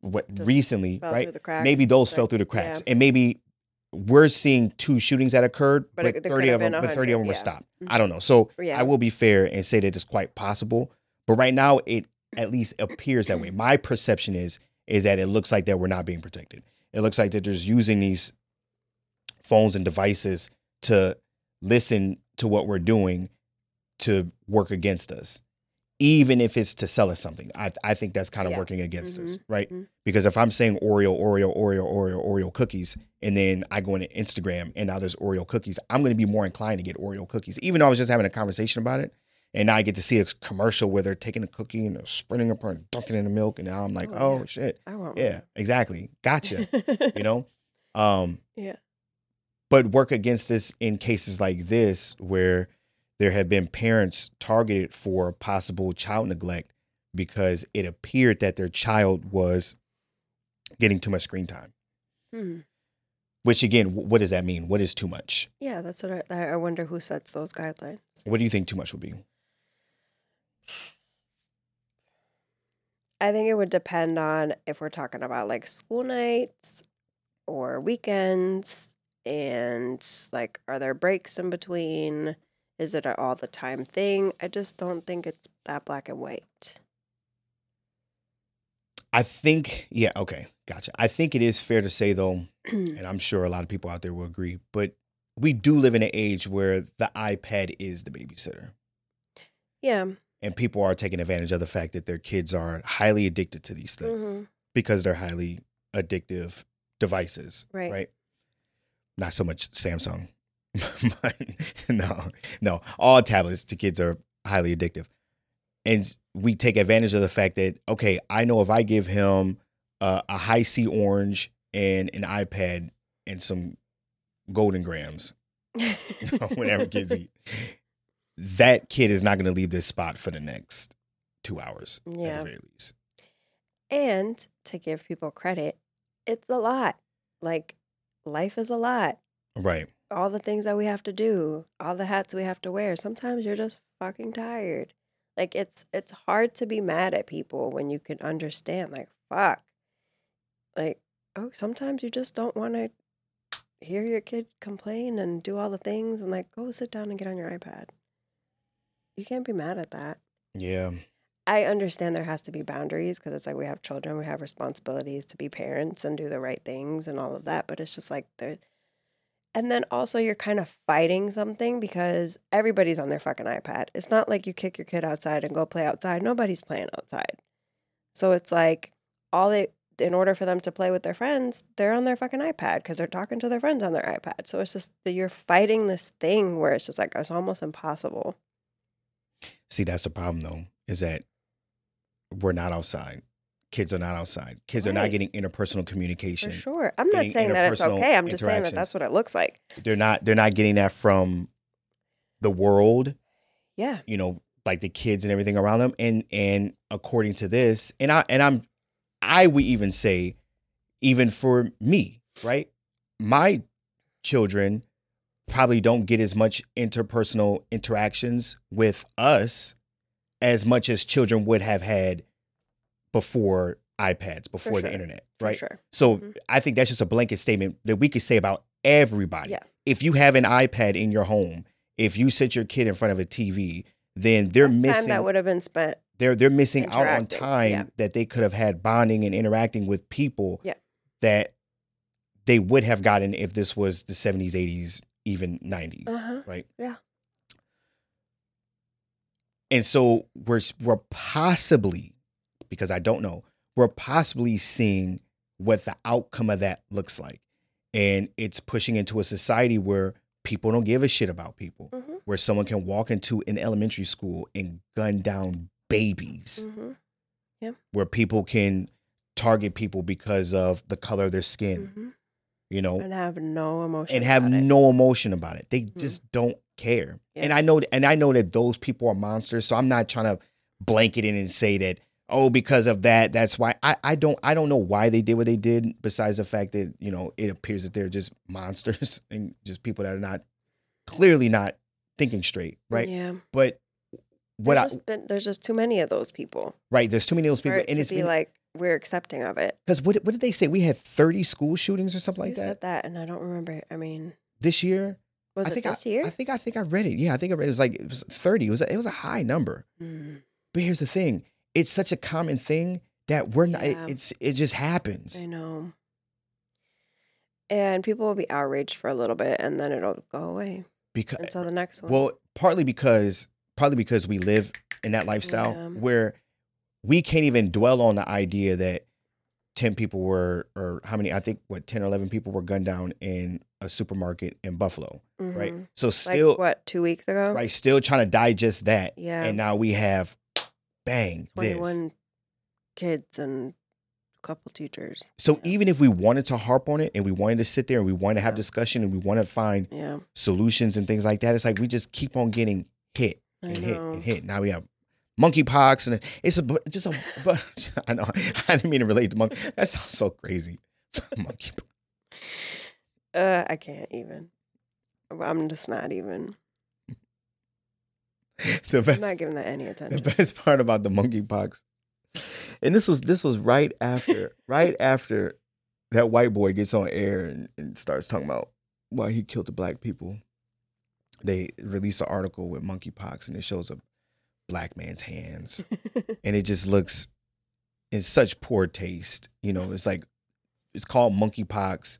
what Just recently right through the cracks, maybe those fell through the cracks yeah. and maybe we're seeing two shootings that occurred But but, it- 30 of them but 30 of 100, them were yeah. stopped Mhm. i don't know so Yeah. i will be fair and say that it's quite possible but right now it at least appears that way my perception is is that it looks like that we're not being protected it looks like that there's using these phones and devices to listen to what we're doing to work against us even if it's to sell us something. I I think that's kind of Yeah. working against us, Mhm. right? Mhm. Because if I'm saying Oreo, Oreo, Oreo, Oreo, Oreo cookies, and then I go into Instagram and now there's Oreo cookies, I'm going to be more inclined to get Oreo cookies, even though I was just having a conversation about it. And now I get to see a commercial where they're taking a cookie and they're spreading it apart and dunking it in the milk, and now I'm like, Oh, oh, yeah. shit, yeah, exactly, gotcha, you know. Um, Yeah. But work against this in cases like this where there have been parents targeted for possible child neglect because it appeared that their child was getting too much screen time. Hmm. Which again, what does that mean? What is too much? Yeah, that's what I, I wonder who sets those guidelines. What do you think too much would be? I think it would depend on if we're talking about like school nights or weekends and like are there breaks in between? Is it an all the time thing? I just don't think it's that black and white. I think, yeah, okay, gotcha. I think it is fair to say though, and I'm sure a lot of people out there will agree, but we do live in an age where the iPad is the babysitter. yeah. And people are taking advantage of the fact that their kids are highly addicted to these things hmm because they're highly addictive devices. Right. Right. Not so much Samsung. no, no. All tablets to kids are highly addictive. And we take advantage of the fact that, okay, I know if I give him uh, a Hi-C orange and an iPad and some Golden Grahams, whatever kids eat, that kid is not going to leave this spot for the next two hours at the very least. And to give people credit, it's a lot. Like life is a lot. Right. All the things that we have to do, all the hats we have to wear. Sometimes you're just fucking tired. Like it's it's hard to be mad at people when you can understand like fuck. Like oh, sometimes you just don't want to hear your kid complain and do all the things and like go sit down and get on your iPad. You can't be mad at that. Yeah. I understand there has to be boundaries because it's like we have children, we have responsibilities to be parents and do the right things and all of that. But it's just like there, and then also you're kind of fighting something because everybody's on their fucking iPad. It's not like you kick your kid outside and go play outside. Nobody's playing outside. So it's like all they, in order for them to play with their friends, they're on their fucking iPad because they're talking to their friends on their iPad. So it's just that you're fighting this thing where it's just like it's almost impossible. See, that's the problem though, is that we're not outside. Kids are not outside. Kids are not getting interpersonal For communication. sure. I'm not saying that it's okay. I'm just saying that that's what it looks like. They're not they're not getting that from the world, Yeah. you know, like the kids and everything around them. And and according to this, and I and I'm I would even say, even for me, right? My children probably don't get as much interpersonal interactions with us as much as children would have had before iPads, before the sure. internet, For right? sure. So Mhm. I think that's just a blanket statement that we could say about everybody. Yeah. If you have an iPad in your home, if you sit your kid in front of a TV, then they're missing that would have been spent. they're they're missing out on time yeah. that they could have had bonding and interacting with people Yeah. that they would have gotten if this was the 70s, 80s, even 90s, Uh-huh. right? Yeah. And so we're we're possibly because I don't know, we're possibly seeing what the outcome of that looks like. And it's pushing into a society where people don't give a shit about people, Mhm. where someone can walk into an elementary school and gun down babies, Mhm. where people can target people because of the color of their skin, Mhm. You know, And have no emotion. and have about it. no emotion about it. They Mhm. just don't care. Yeah. And I know and I know that those people are monsters, so I'm not trying to blanket in and say that oh because of that that's why I I don't I don't know why they did what they did besides the fact that, you know, it appears that they're just monsters and just people that are not clearly not thinking straight, right? Yeah. But what there's I just been, there's just too many of those people. right, there's too many of those people it and to it's be been like we're accepting of it. cuz what what did they say? We had 30 school shootings or something like you that said that, and I don't remember. I mean, this year. was I it think this I, year? I think I think I read it. Yeah, I think I read it. it was like it was 30. It was a, it was a high number. Mm, But here's the thing: it's such a common thing that we're not. it- Yeah. it's it just happens. I know. And people will be outraged for a little bit, and then it'll go away Because until the next one. well, partly because partly because we live in that lifestyle Yeah. where we can't even dwell on the idea that 10 people were or how many i think what 10 or 11 people were gunned down in a supermarket in buffalo right Mhm. so Like still what? Two weeks ago. right still trying to digest that Yeah. and now we have bang this Twenty-one kids and a couple teachers. so Yeah. even if we wanted to harp on it and we wanted to sit there and we wanted to have Yeah. discussion and we want to find Yeah. solutions and things like that it's like we just keep on getting hit and hit and hit. Now we have monkeypox, and it's a just a. bu- I know I didn't mean to relate to monkey. That sounds so crazy. Monkey. Uh, I can't even. I'm just not even. The I'm best, not giving that any attention. the best part about the monkeypox, and this was this was right after right after that white boy gets on air and, and starts talking about why he killed the black people. They release an article with monkeypox, and it shows a black man's hands. and it just looks in such poor taste. You know, it's like it's called monkeypox,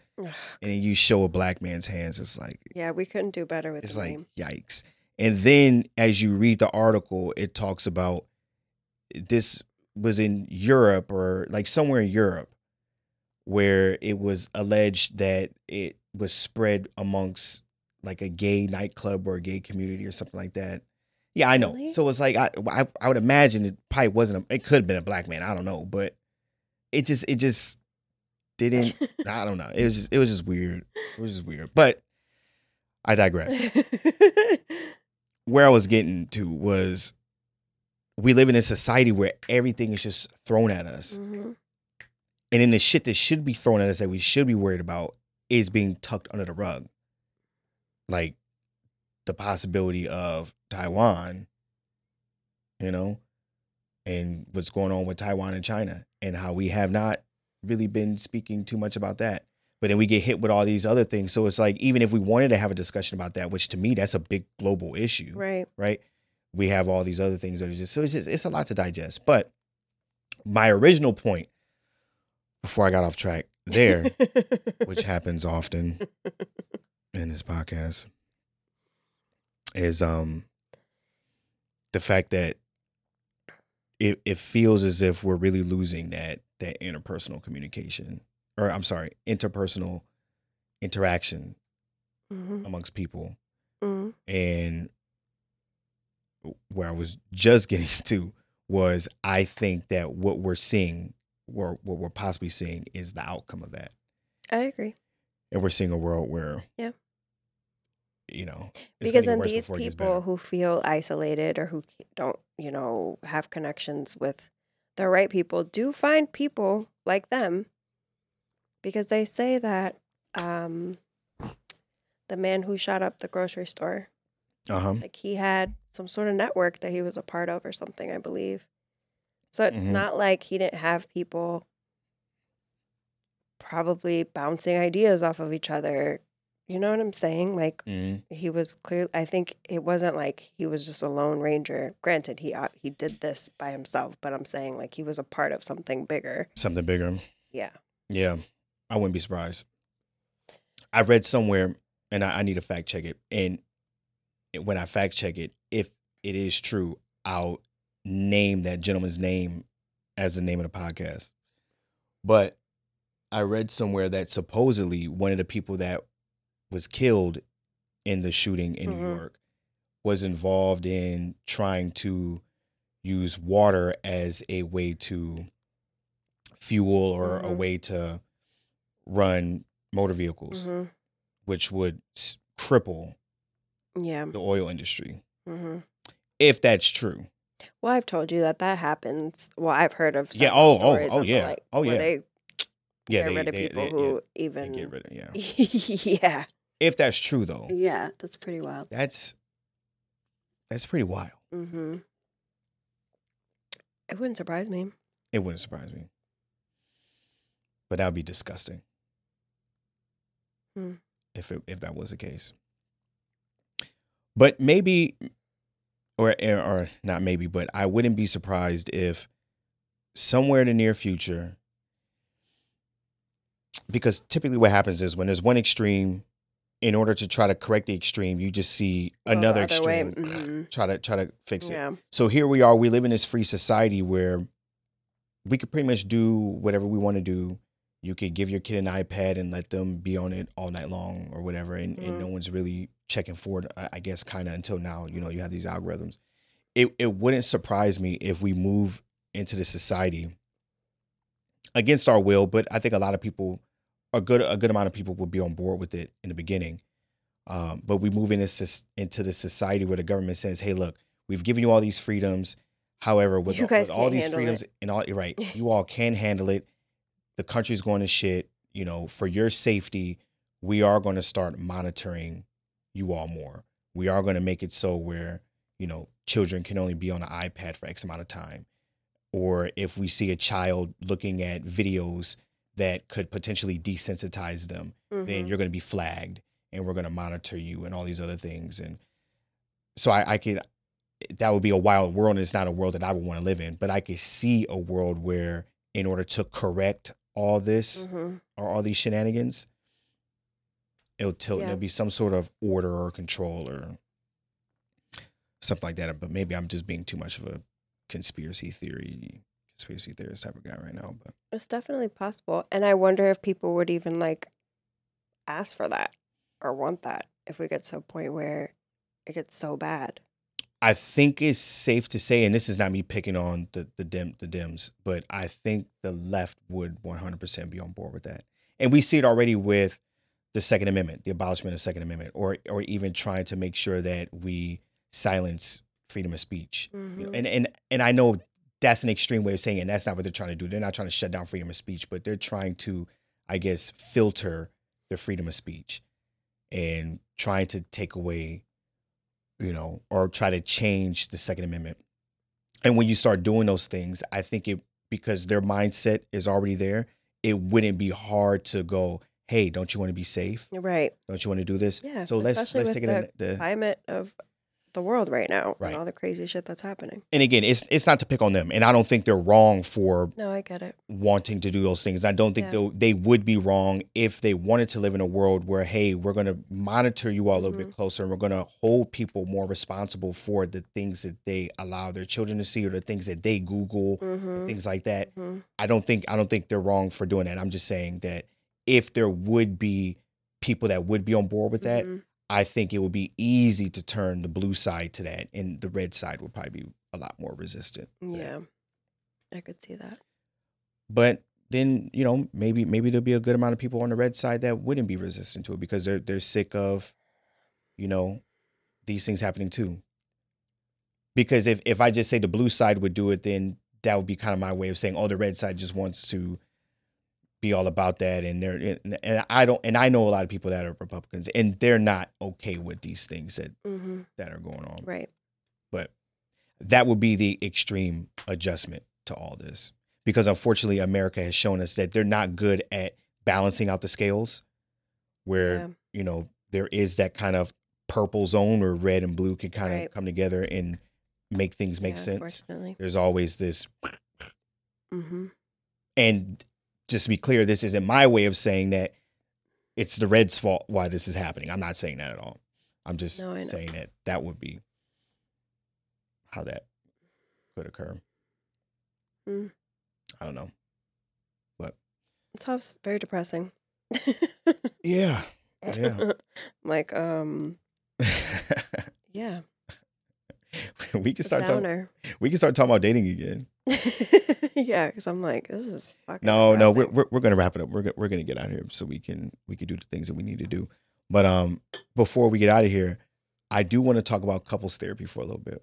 and you show a black man's hands. It's like yeah, we couldn't do better with it's the like name. yikes. And then as you read the article, it talks about this was in Europe or like somewhere in Europe where it was alleged that it was spread amongst like a gay nightclub or a gay community or something like that. Yeah, I know. Really? So it's like I, I I would imagine it probably wasn't a, it could have been a black man. I don't know, but it just it just didn't I don't know. It was just it was just weird. It was just weird. But I digress where I was getting to was we live in a society where everything is just thrown at us. Mhm. And then the shit that should be thrown at us that we should be worried about is being tucked under the rug. Like the possibility of Taiwan, you know, and what's going on with Taiwan and China and how we have not really been speaking too much about that. But then we get hit with all these other things. So it's like, even if we wanted to have a discussion about that, which to me, that's a big global issue Right. right? We have all these other things that are just so it's just it's a lot to digest. But my original point before I got off track there, which happens often in this podcast, is um the fact that it it feels as if we're really losing that that interpersonal communication or I'm sorry, interpersonal interaction Mhm. amongst people Mhm. and where I was just getting to was I think that what we're seeing, or what we're possibly seeing, is the outcome of that, I agree. and we're seeing a world where, Yeah. You know, because then these before it gets people who feel isolated or who don't you know have connections with the right people do find people like them because they say that um the man who shot up the grocery store Uh huh. like he had some sort of network that he was a part of or something i believe so it's Mhm. not like he didn't have people probably bouncing ideas off of each other you know what i'm saying like hmm he was clear i think it wasn't like he was just a lone ranger granted he he did this by himself but i'm saying like he was a part of something bigger Something bigger. yeah Yeah, I wouldn't be surprised. I read somewhere, and I, I need to fact check it. And when I fact check it, if it is true, I'll name that gentleman's name as the name of the podcast. But I read somewhere that supposedly one of the people that was killed in the shooting in New Mhm. York was involved in trying to use water as a way to fuel or a Mhm. way to run motor vehicles, hmm which would cripple yeah the oil industry. hmm If that's true. well i've told you that that happens well i've heard of Yeah, oh, oh, oh, yeah, like, oh, yeah. they Yeah, get they, rid of they, people they- who yeah, even get rid of yeah. yeah If that's true though, yeah that's pretty wild that's that's pretty wild. mm-hmm it wouldn't surprise me It wouldn't surprise me. But that would be disgusting. Hmm. If it, if that was the case. But maybe or or not maybe, but I wouldn't be surprised if somewhere in the near future because typically what happens is when there's one extreme in order to try to correct the extreme, you just see Go another extreme. Mhm. Try to try to fix it. Yeah. So here we are. We live in this free society where we could pretty much do whatever we want to do. You could give your kid an iPad and let them be on it all night long or whatever, and, and no Mhm. one's really checking for it. I I guess kind of until now. You know, you have these algorithms. It it wouldn't surprise me if we move into the society against our will, but I think a lot of people, a good a good amount of people, would be on board with it in the beginning. Um, but we move into into this society where the government says, "Hey, look, we've given you all these freedoms. However, with, all, with all these freedoms and all right, you all can handle it. The country's going to shit. You know, for your safety, we are going to start monitoring you all more. We are going to make it so where you know children can only be on an iPad for X amount of time, or if we see a child looking at videos that could potentially desensitize them, then Mhm. you're going to be flagged and we're going to monitor you and all these other things and so I, I could that would be a wild world and it's not a world that i would want to live in but i could see a world where in order to correct all this Mhm. or all these shenanigans it'll tilt Yeah. there'll be some sort of order or control or something like that but maybe i'm just being too much of a conspiracy theory conspiracy theorist type of guy right now but It's definitely possible. And I wonder if people would even like ask for that or want that if we get to a point where it gets so bad. I think it's safe to say, and this is not me picking on the the dim the Dems, but I think the left would 100% be on board with that, and we see it already with the Second Amendment, the abolishment of the Second Amendment, or or even trying to make sure that we silence freedom of speech. You know, Mhm. and and and I know that's an extreme way of saying it. And that's not what they're trying to do. They're not trying to shut down freedom of speech, but they're trying to, I guess, filter the freedom of speech and trying to take away, you know, or try to change the Second Amendment. And when you start doing those things, I think it because their mindset is already there, it wouldn't be hard to go, hey, don't you want to be safe? Right. Don't you want to do this? Yeah. So let's let's take it the in the climate of the world right now Right. and all the crazy shit that's happening. and again, it's it's not to pick on them, and I don't think they're wrong for No, I get it. wanting to do those things. I don't think Yeah. they would be wrong if they wanted to live in a world where, hey, we're going to monitor you all a little Mm-hmm. bit closer and we're going to hold people more responsible for the things that they allow their children to see or the things that they Google, Mm-hmm. things like that. hmm I don't think I don't think they're wrong for doing that. I'm just saying that if there would be people that would be on board with that, Mm-hmm. I think it would be easy to turn the blue side to that, and the red side would probably be a lot more resistant. to that. Yeah. I could see that. but then you know maybe maybe there'll be a good amount of people on the red side that wouldn't be resistant to it because they're they're sick of you know these things happening too because if if i just say the blue side would do it then that would be kind of my way of saying oh the red side just wants to be all about that. And they're and, and i don't and i know a lot of people that are republicans and they're not okay with these things that hmm that are going on. Right. but that would be the extreme adjustment to all this. Because unfortunately america has shown us that they're not good at balancing out the scales where Yeah. you know there is that kind of purple zone where red and blue can kind of come together and make things make yeah, sense. there's always this mm-hmm. and just to be clear this isn't my way of saying that it's the reds fault why this is happening i'm not saying that at all i'm just No, saying that that would be how that could occur Hmm. i don't know but It's all very depressing. yeah yeah like, um, yeah. we can start talking. We can start talking about dating again yeah, because I'm like, this is fucking. no no we're, we're, we're gonna wrap it up we're, we're gonna get out of here so we can we can do the things that we need to do but um before we get out of here i do want to talk about couples therapy for a little bit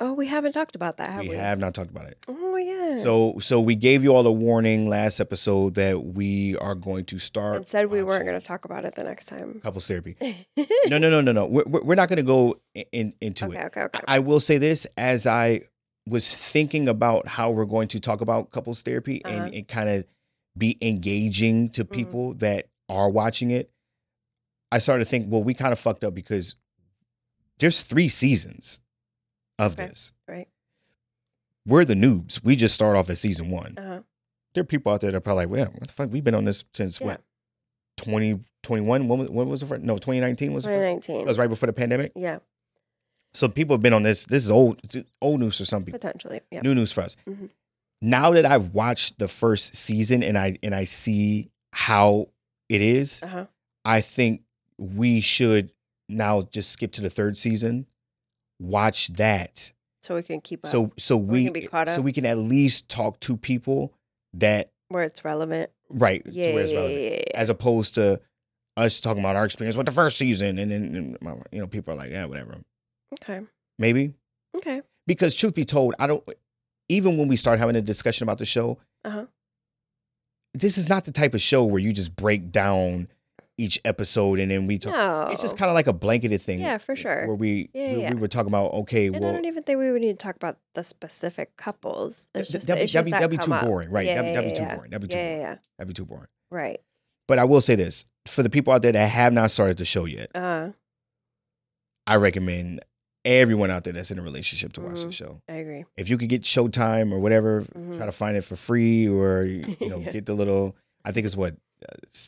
Oh, we haven't talked about that, have we we? have not talked about it Oh yeah. so so we gave you all a warning last episode that we are going to start and said we weren't going to talk about it the next time. couples therapy no no no no no we're, we're not going to go in, in- into okay, it okay, okay. I will say this as I was thinking about how we're going to talk about couples therapy Uh-huh. and it kind of be engaging to Mhm. people that are watching it. I started to think, well, we kind of fucked up because there's three seasons of Okay. this. Right. We're the noobs. We just start off at season one. Uh-huh. There are people out there that are probably like, well, what the fuck? We've been on this since Yeah. what? 2021. When was, when was the first? No, 2019 was the first. 2019. That was right before the pandemic. yeah, So people have been on this. This is old, old news for some people. potentially. Yeah. New news for us. Mhm. Now that I've watched the first season and I and I see how it is, Uh huh. I think we should now just skip to the third season, watch that. So we can keep up So so we we, can be caught so we can at least talk to people that where it's relevant. right Yeah, to where it's relevant, yeah, yeah, yeah. as opposed to us talking about our experience with the first season, and then and, you know people are like, yeah, whatever, Okay. maybe Okay. because truth be told, I don't. Even when we start having a discussion about the show, Uh huh. this is not the type of show where you just break down each episode and then we talk. No. It's just kind of like a blanketed thing. Yeah, for sure. Where we Yeah, we, yeah. we were talking about okay, And I don't even think we would need to talk about the specific couples. It's th- just that'd be, that'd be, that that'd be too up. boring, right? Yeah, that'd, yeah, that'd be yeah, too boring. That'd be too Yeah, boring. yeah, yeah. That'd be too boring. Right. But I will say this for the people out there that have not started the show yet, Uh, I recommend everyone out there that's in a relationship to watch Mhm. the show. I agree. If you could get Showtime or whatever, Mhm. try to find it for free or you know Yeah. get the little. I think it's what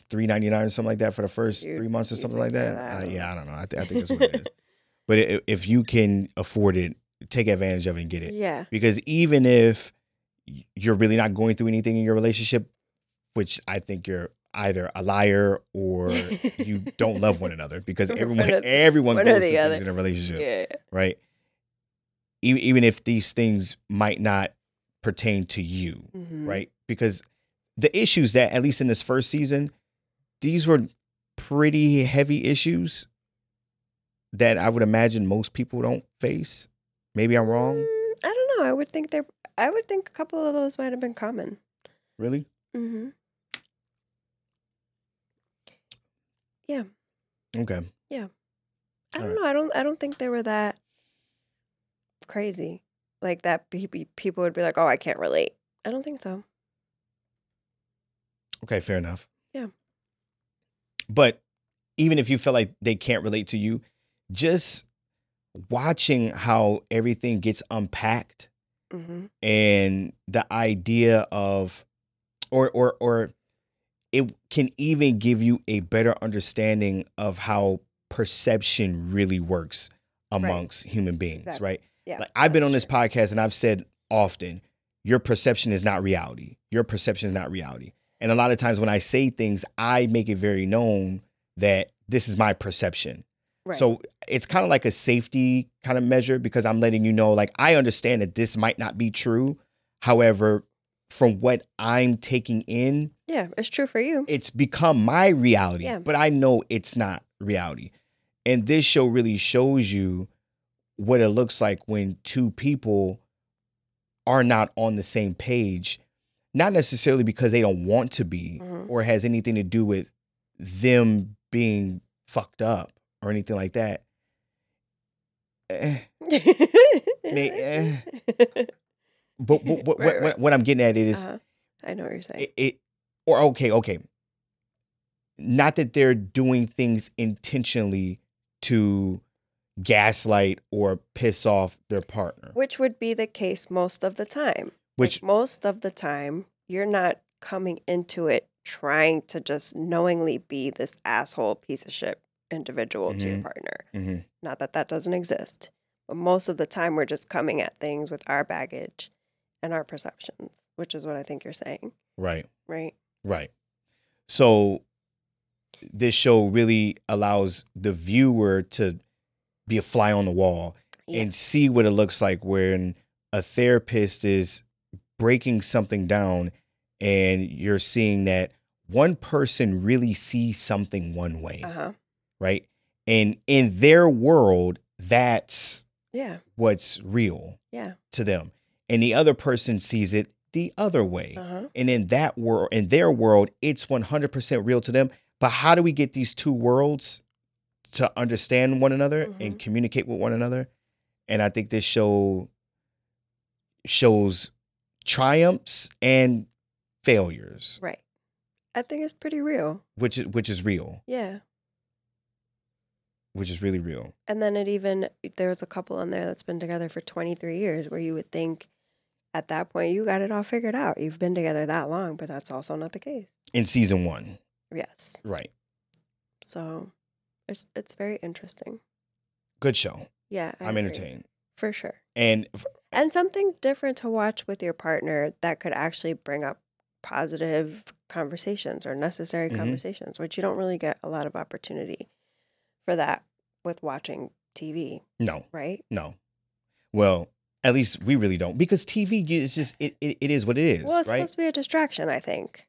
three ninety nine or something like that for the first You- three months or something like that. that, I Uh, yeah. I don't know. I, th- I think that's what it is. But i if you can afford it, take advantage of it and get it. Yeah. Because even if you're really not going through anything in your relationship, which I think you're either a liar or you don't love one another because everyone or- everyone goes through things in a relationship, Yeah. right? E- Even if these things might not pertain to you, Mhm. right? Because the issues that at least in this first season, these were pretty heavy issues that I would imagine most people don't face. Maybe I'm wrong. Mm, I don't know. I would think they're. I would think a couple of those might have been common. Really? Mm-hmm. Okay. Yeah. I All don't right. know. I don't. I don't think they were that crazy. Like that. pe- pe- People would be like, "Oh, I can't relate." I don't think so. Okay, fair enough. Yeah. But even if you feel like they can't relate to you, just watching how everything gets unpacked Mm-hmm. and the idea of or or or it can even give you a better understanding of how perception really works amongst human beings, Exactly. right? Yeah. Like I've been on this true. podcast and I've said often, your perception is not reality. Your perception is not reality. And a lot of times when I say things, I make it very known that this is my perception. Right. So it's kind of like a safety kind of measure because I'm letting you know, like, I understand that this might not be true. However, from what I'm taking in, yeah, it's true for you. it's become my reality, Yeah. but I know it's not reality. And this show really shows you what it looks like when two people are not on the same page, not necessarily because they don't want to be Mhm. or has anything to do with them being fucked up or anything like that. Eh, May- but what, what, Right, what, right. what, I'm getting at it is Uh-huh. I know what you're saying. it, it or okay okay not that they're doing things intentionally to gaslight or piss off their partner Which would be the case most of the time. which Like, most of the time, you're not coming into it trying to just knowingly be this asshole piece of shit individual to your Mhm. partner. Mhm. Not that that doesn't exist, but most of the time, we're just coming at things with our baggage and our perceptions, which is what I think you're saying, right right? Right so this show really allows the viewer to be a fly on the wall Yeah. and see what it looks like when a therapist is breaking something down and you're seeing that one person really sees something one way, Uh huh. right? And in their world, that's Yeah. what's real Yeah. to them. And the other person sees it the other way. Uh huh. And in that world, in their world, it's 100% real to them. But how do we get these two worlds to understand one another and Mhm. communicate with one another? And I think this show shows triumphs and failures, Right. I think it's pretty real. which is which is real, Yeah. which is really real. And then it even there was a couple in there that's been together for 23 years where you would think at that point you got it all figured out. You've been together that long, but that's also not the case. In season one, Yes. right? So it's it's very interesting. Good show. Yeah, I I'm agree. entertained. for sure, And f- and something different to watch with your partner that could actually bring up positive conversations or necessary Mhm. conversations, which you don't really get a lot of opportunity for that with watching TV, no, right? no. Well, at least we really don't because TV is just it, it, it is what it is, well, it's right? supposed to be a distraction, I think.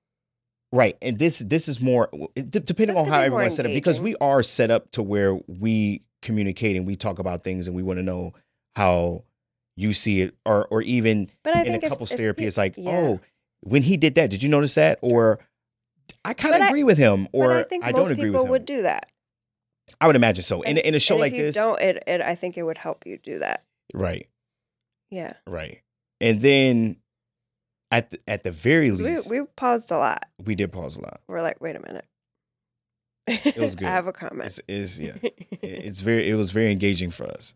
Right. And this this is more d- depending This on how everyone's set up because we are set up to where we communicate and we talk about things and we want to know how you see it or or even in a if- couples if therapy it's like, yeah. "Oh, when he did that, did you notice that?" or I kind of I- agree with him or I think I don't agree with him. would do that. I would imagine so. In, And- in a show like you this, don't it, it I think it would help you do that. right, Yeah, right. And then at the, at the very least, we we paused a lot. we did pause a lot. We're like, wait a minute. It was good. I have a comment. It's, it's yeah, it's very it was very engaging for us.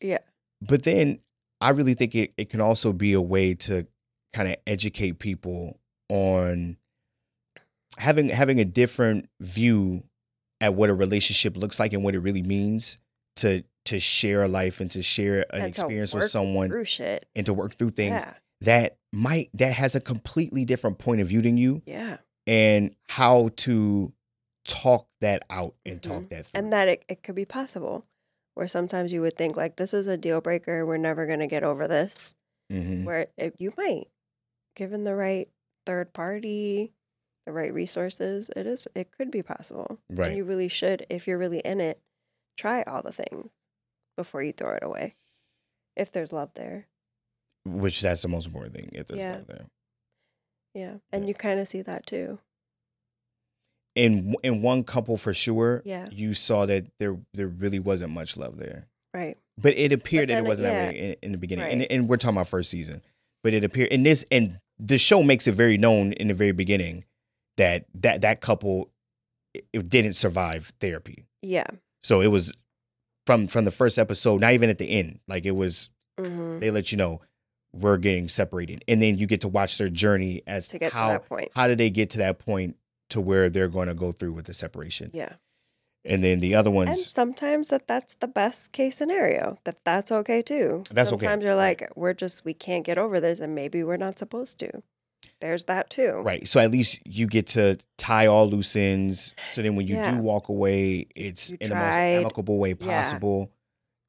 yeah, but then I really think it, it can also be a way to kind of educate people on having having a different view at what a relationship looks like and what it really means to to share a life and to share an And experience with someone through shit. and to work through things Yeah, that might that has a completely different point of view than you yeah, and how to talk that out and talk Mhm. that through. and that it, it could be possible. Where sometimes you would think like this is a deal breaker. We're never gonna get over this. Mhm. Where if you might, given the right third party, the right resources, it is it could be possible. Right. And you really should, if you're really in it, try all the things before you throw it away. If there's love there. which that's the most important thing if there's Yeah. love there. Yeah. And Yeah. you kind of see that too. in in one couple for sure, Yeah. you saw that there there really wasn't much love there. Right. But it appeared that then it wasn't yeah. that way in, in the beginning. And, Right. and we're talking about first season. But it appeared in this and the show makes it very known in the very beginning that that that couple it didn't survive therapy. Yeah. So it was from from the first episode, not even at the end. Like it was hmm they let you know we're getting separated. And then you get to watch their journey as To get how to that point. how did they get to that point to where they're going to go through with the separation. Yeah. And then the other And ones sometimes that that's the best case scenario. That that's okay too. That's okay, Sometimes you're like, we're just we can't get over this, and maybe we're not supposed to. There's that too. Right. So at least you get to tie all loose ends. So then when you Yeah. do walk away, it's You in the most amicable way Yeah. possible.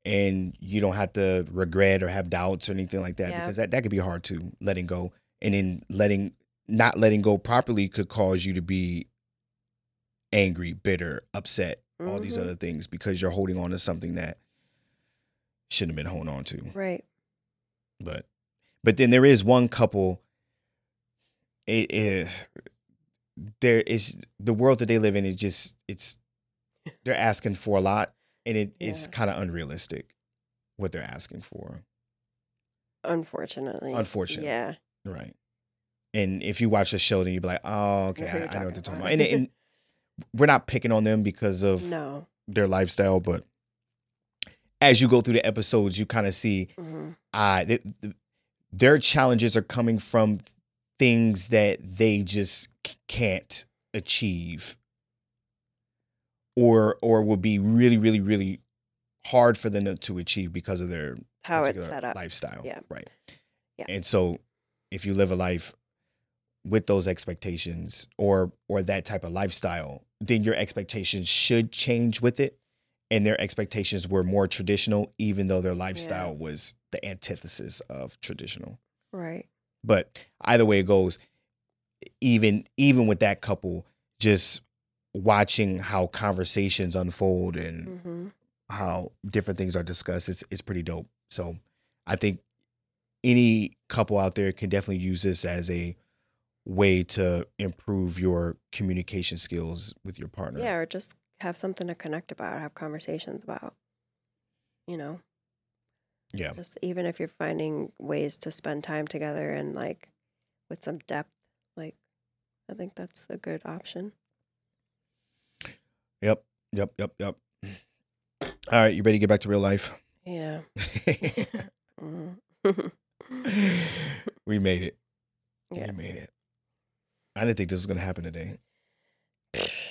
And you don't have to regret or have doubts or anything like that Yeah. because that, that could be hard to letting go. And then letting not letting go properly could cause you to be angry, bitter, upset, all these Mhm. other things because you're holding on to something that shouldn't have been holding on to. Right. but but then there is one couple it is there is the world that they live in is just it's they're asking for a lot and it is Yeah. kind of unrealistic what they're asking for Unfortunately. Unfortunately. Yeah. right and if you watch the show then you'd be like oh okay I, I know what they're talking about, about. And, and we're not picking on them because of No. their lifestyle but as you go through the episodes you kind of see hmm uh, th- th- their challenges are coming from things that they just can't achieve or or will be really really really hard for them to- achieve because of their How it's set up. lifestyle Yeah. right Yeah. and so if you live a life with those expectations or or that type of lifestyle then your expectations should change with it and their expectations were more traditional even though their lifestyle was the antithesis of traditional Right. But either way it goes even even with that couple just watching how conversations unfold and hmm how different things are discussed it's it's pretty dope. So i think any couple out there can definitely use this as a way to improve your communication skills with your partner. Yeah, or just have something to connect about, have conversations about. You know, yeah just even if you're finding ways to spend time together and like with some depth, like I think that's a good option. yep yep yep yep all right you ready to get back to real life Yeah. Mhm. we made it Yeah. we made it i didn't think this was going to happen today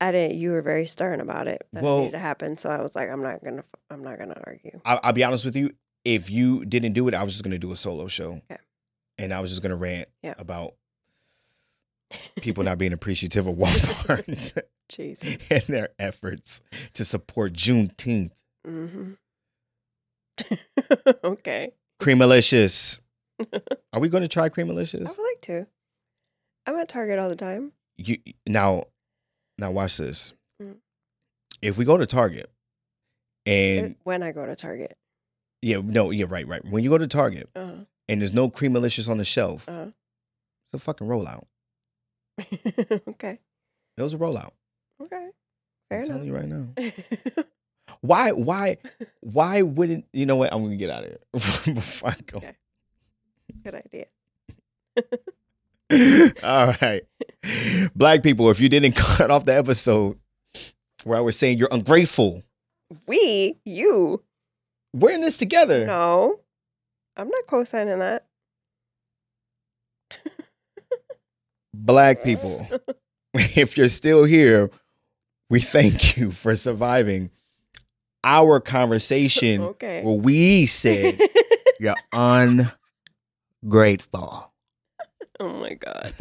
I didn't. You were very stern about it. That Well- needed to happen. So I was like, I'm not gonna. I'm not gonna argue. I, I'll be honest with you. If you didn't do it, I was just gonna do a solo show, Okay. and I was just gonna rant Yeah. about people not being appreciative of Walmart Jeez. and their efforts to support Juneteenth. hmm okay. Creamalicious. Are we going to try Creamalicious? I would like to. I'm at Target all the time. You now, now watch this. Mm. If we go to Target, and when I go to Target. yeah, no, yeah, right, right. When you go to Target Uh, and there's no cream Creamalicious on the shelf, uh. it's a fucking rollout. okay. It was a rollout. Okay. Fair I'm telling you right now. Why, why, why wouldn't you know what? I'm gonna get out of here before I go. Okay. Good idea. All right, black people. If you didn't cut off the episode where I was saying you're ungrateful, We, you. we're in this together. No. I'm not co-signing that. Black people, if you're still here, we thank you for surviving our conversation okay. where we said you're ungrateful. oh my god.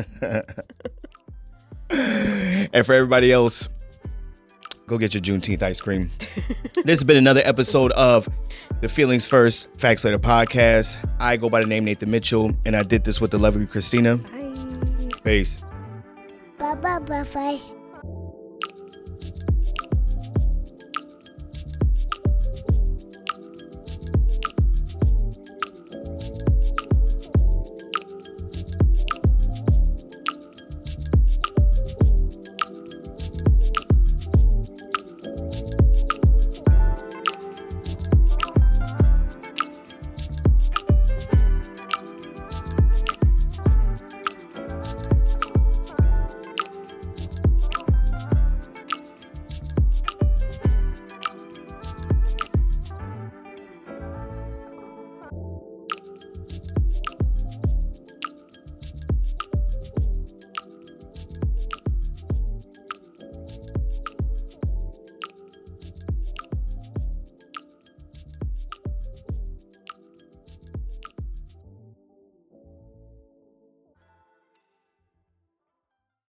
and for everybody else, go get your Juneteenth ice cream. this has been another episode of the Feelings First Facts Later podcast. I go by the name Nathan Mitchell, and I did this with the lovely Cristina. Bye. Peace. Bye bye bye bye.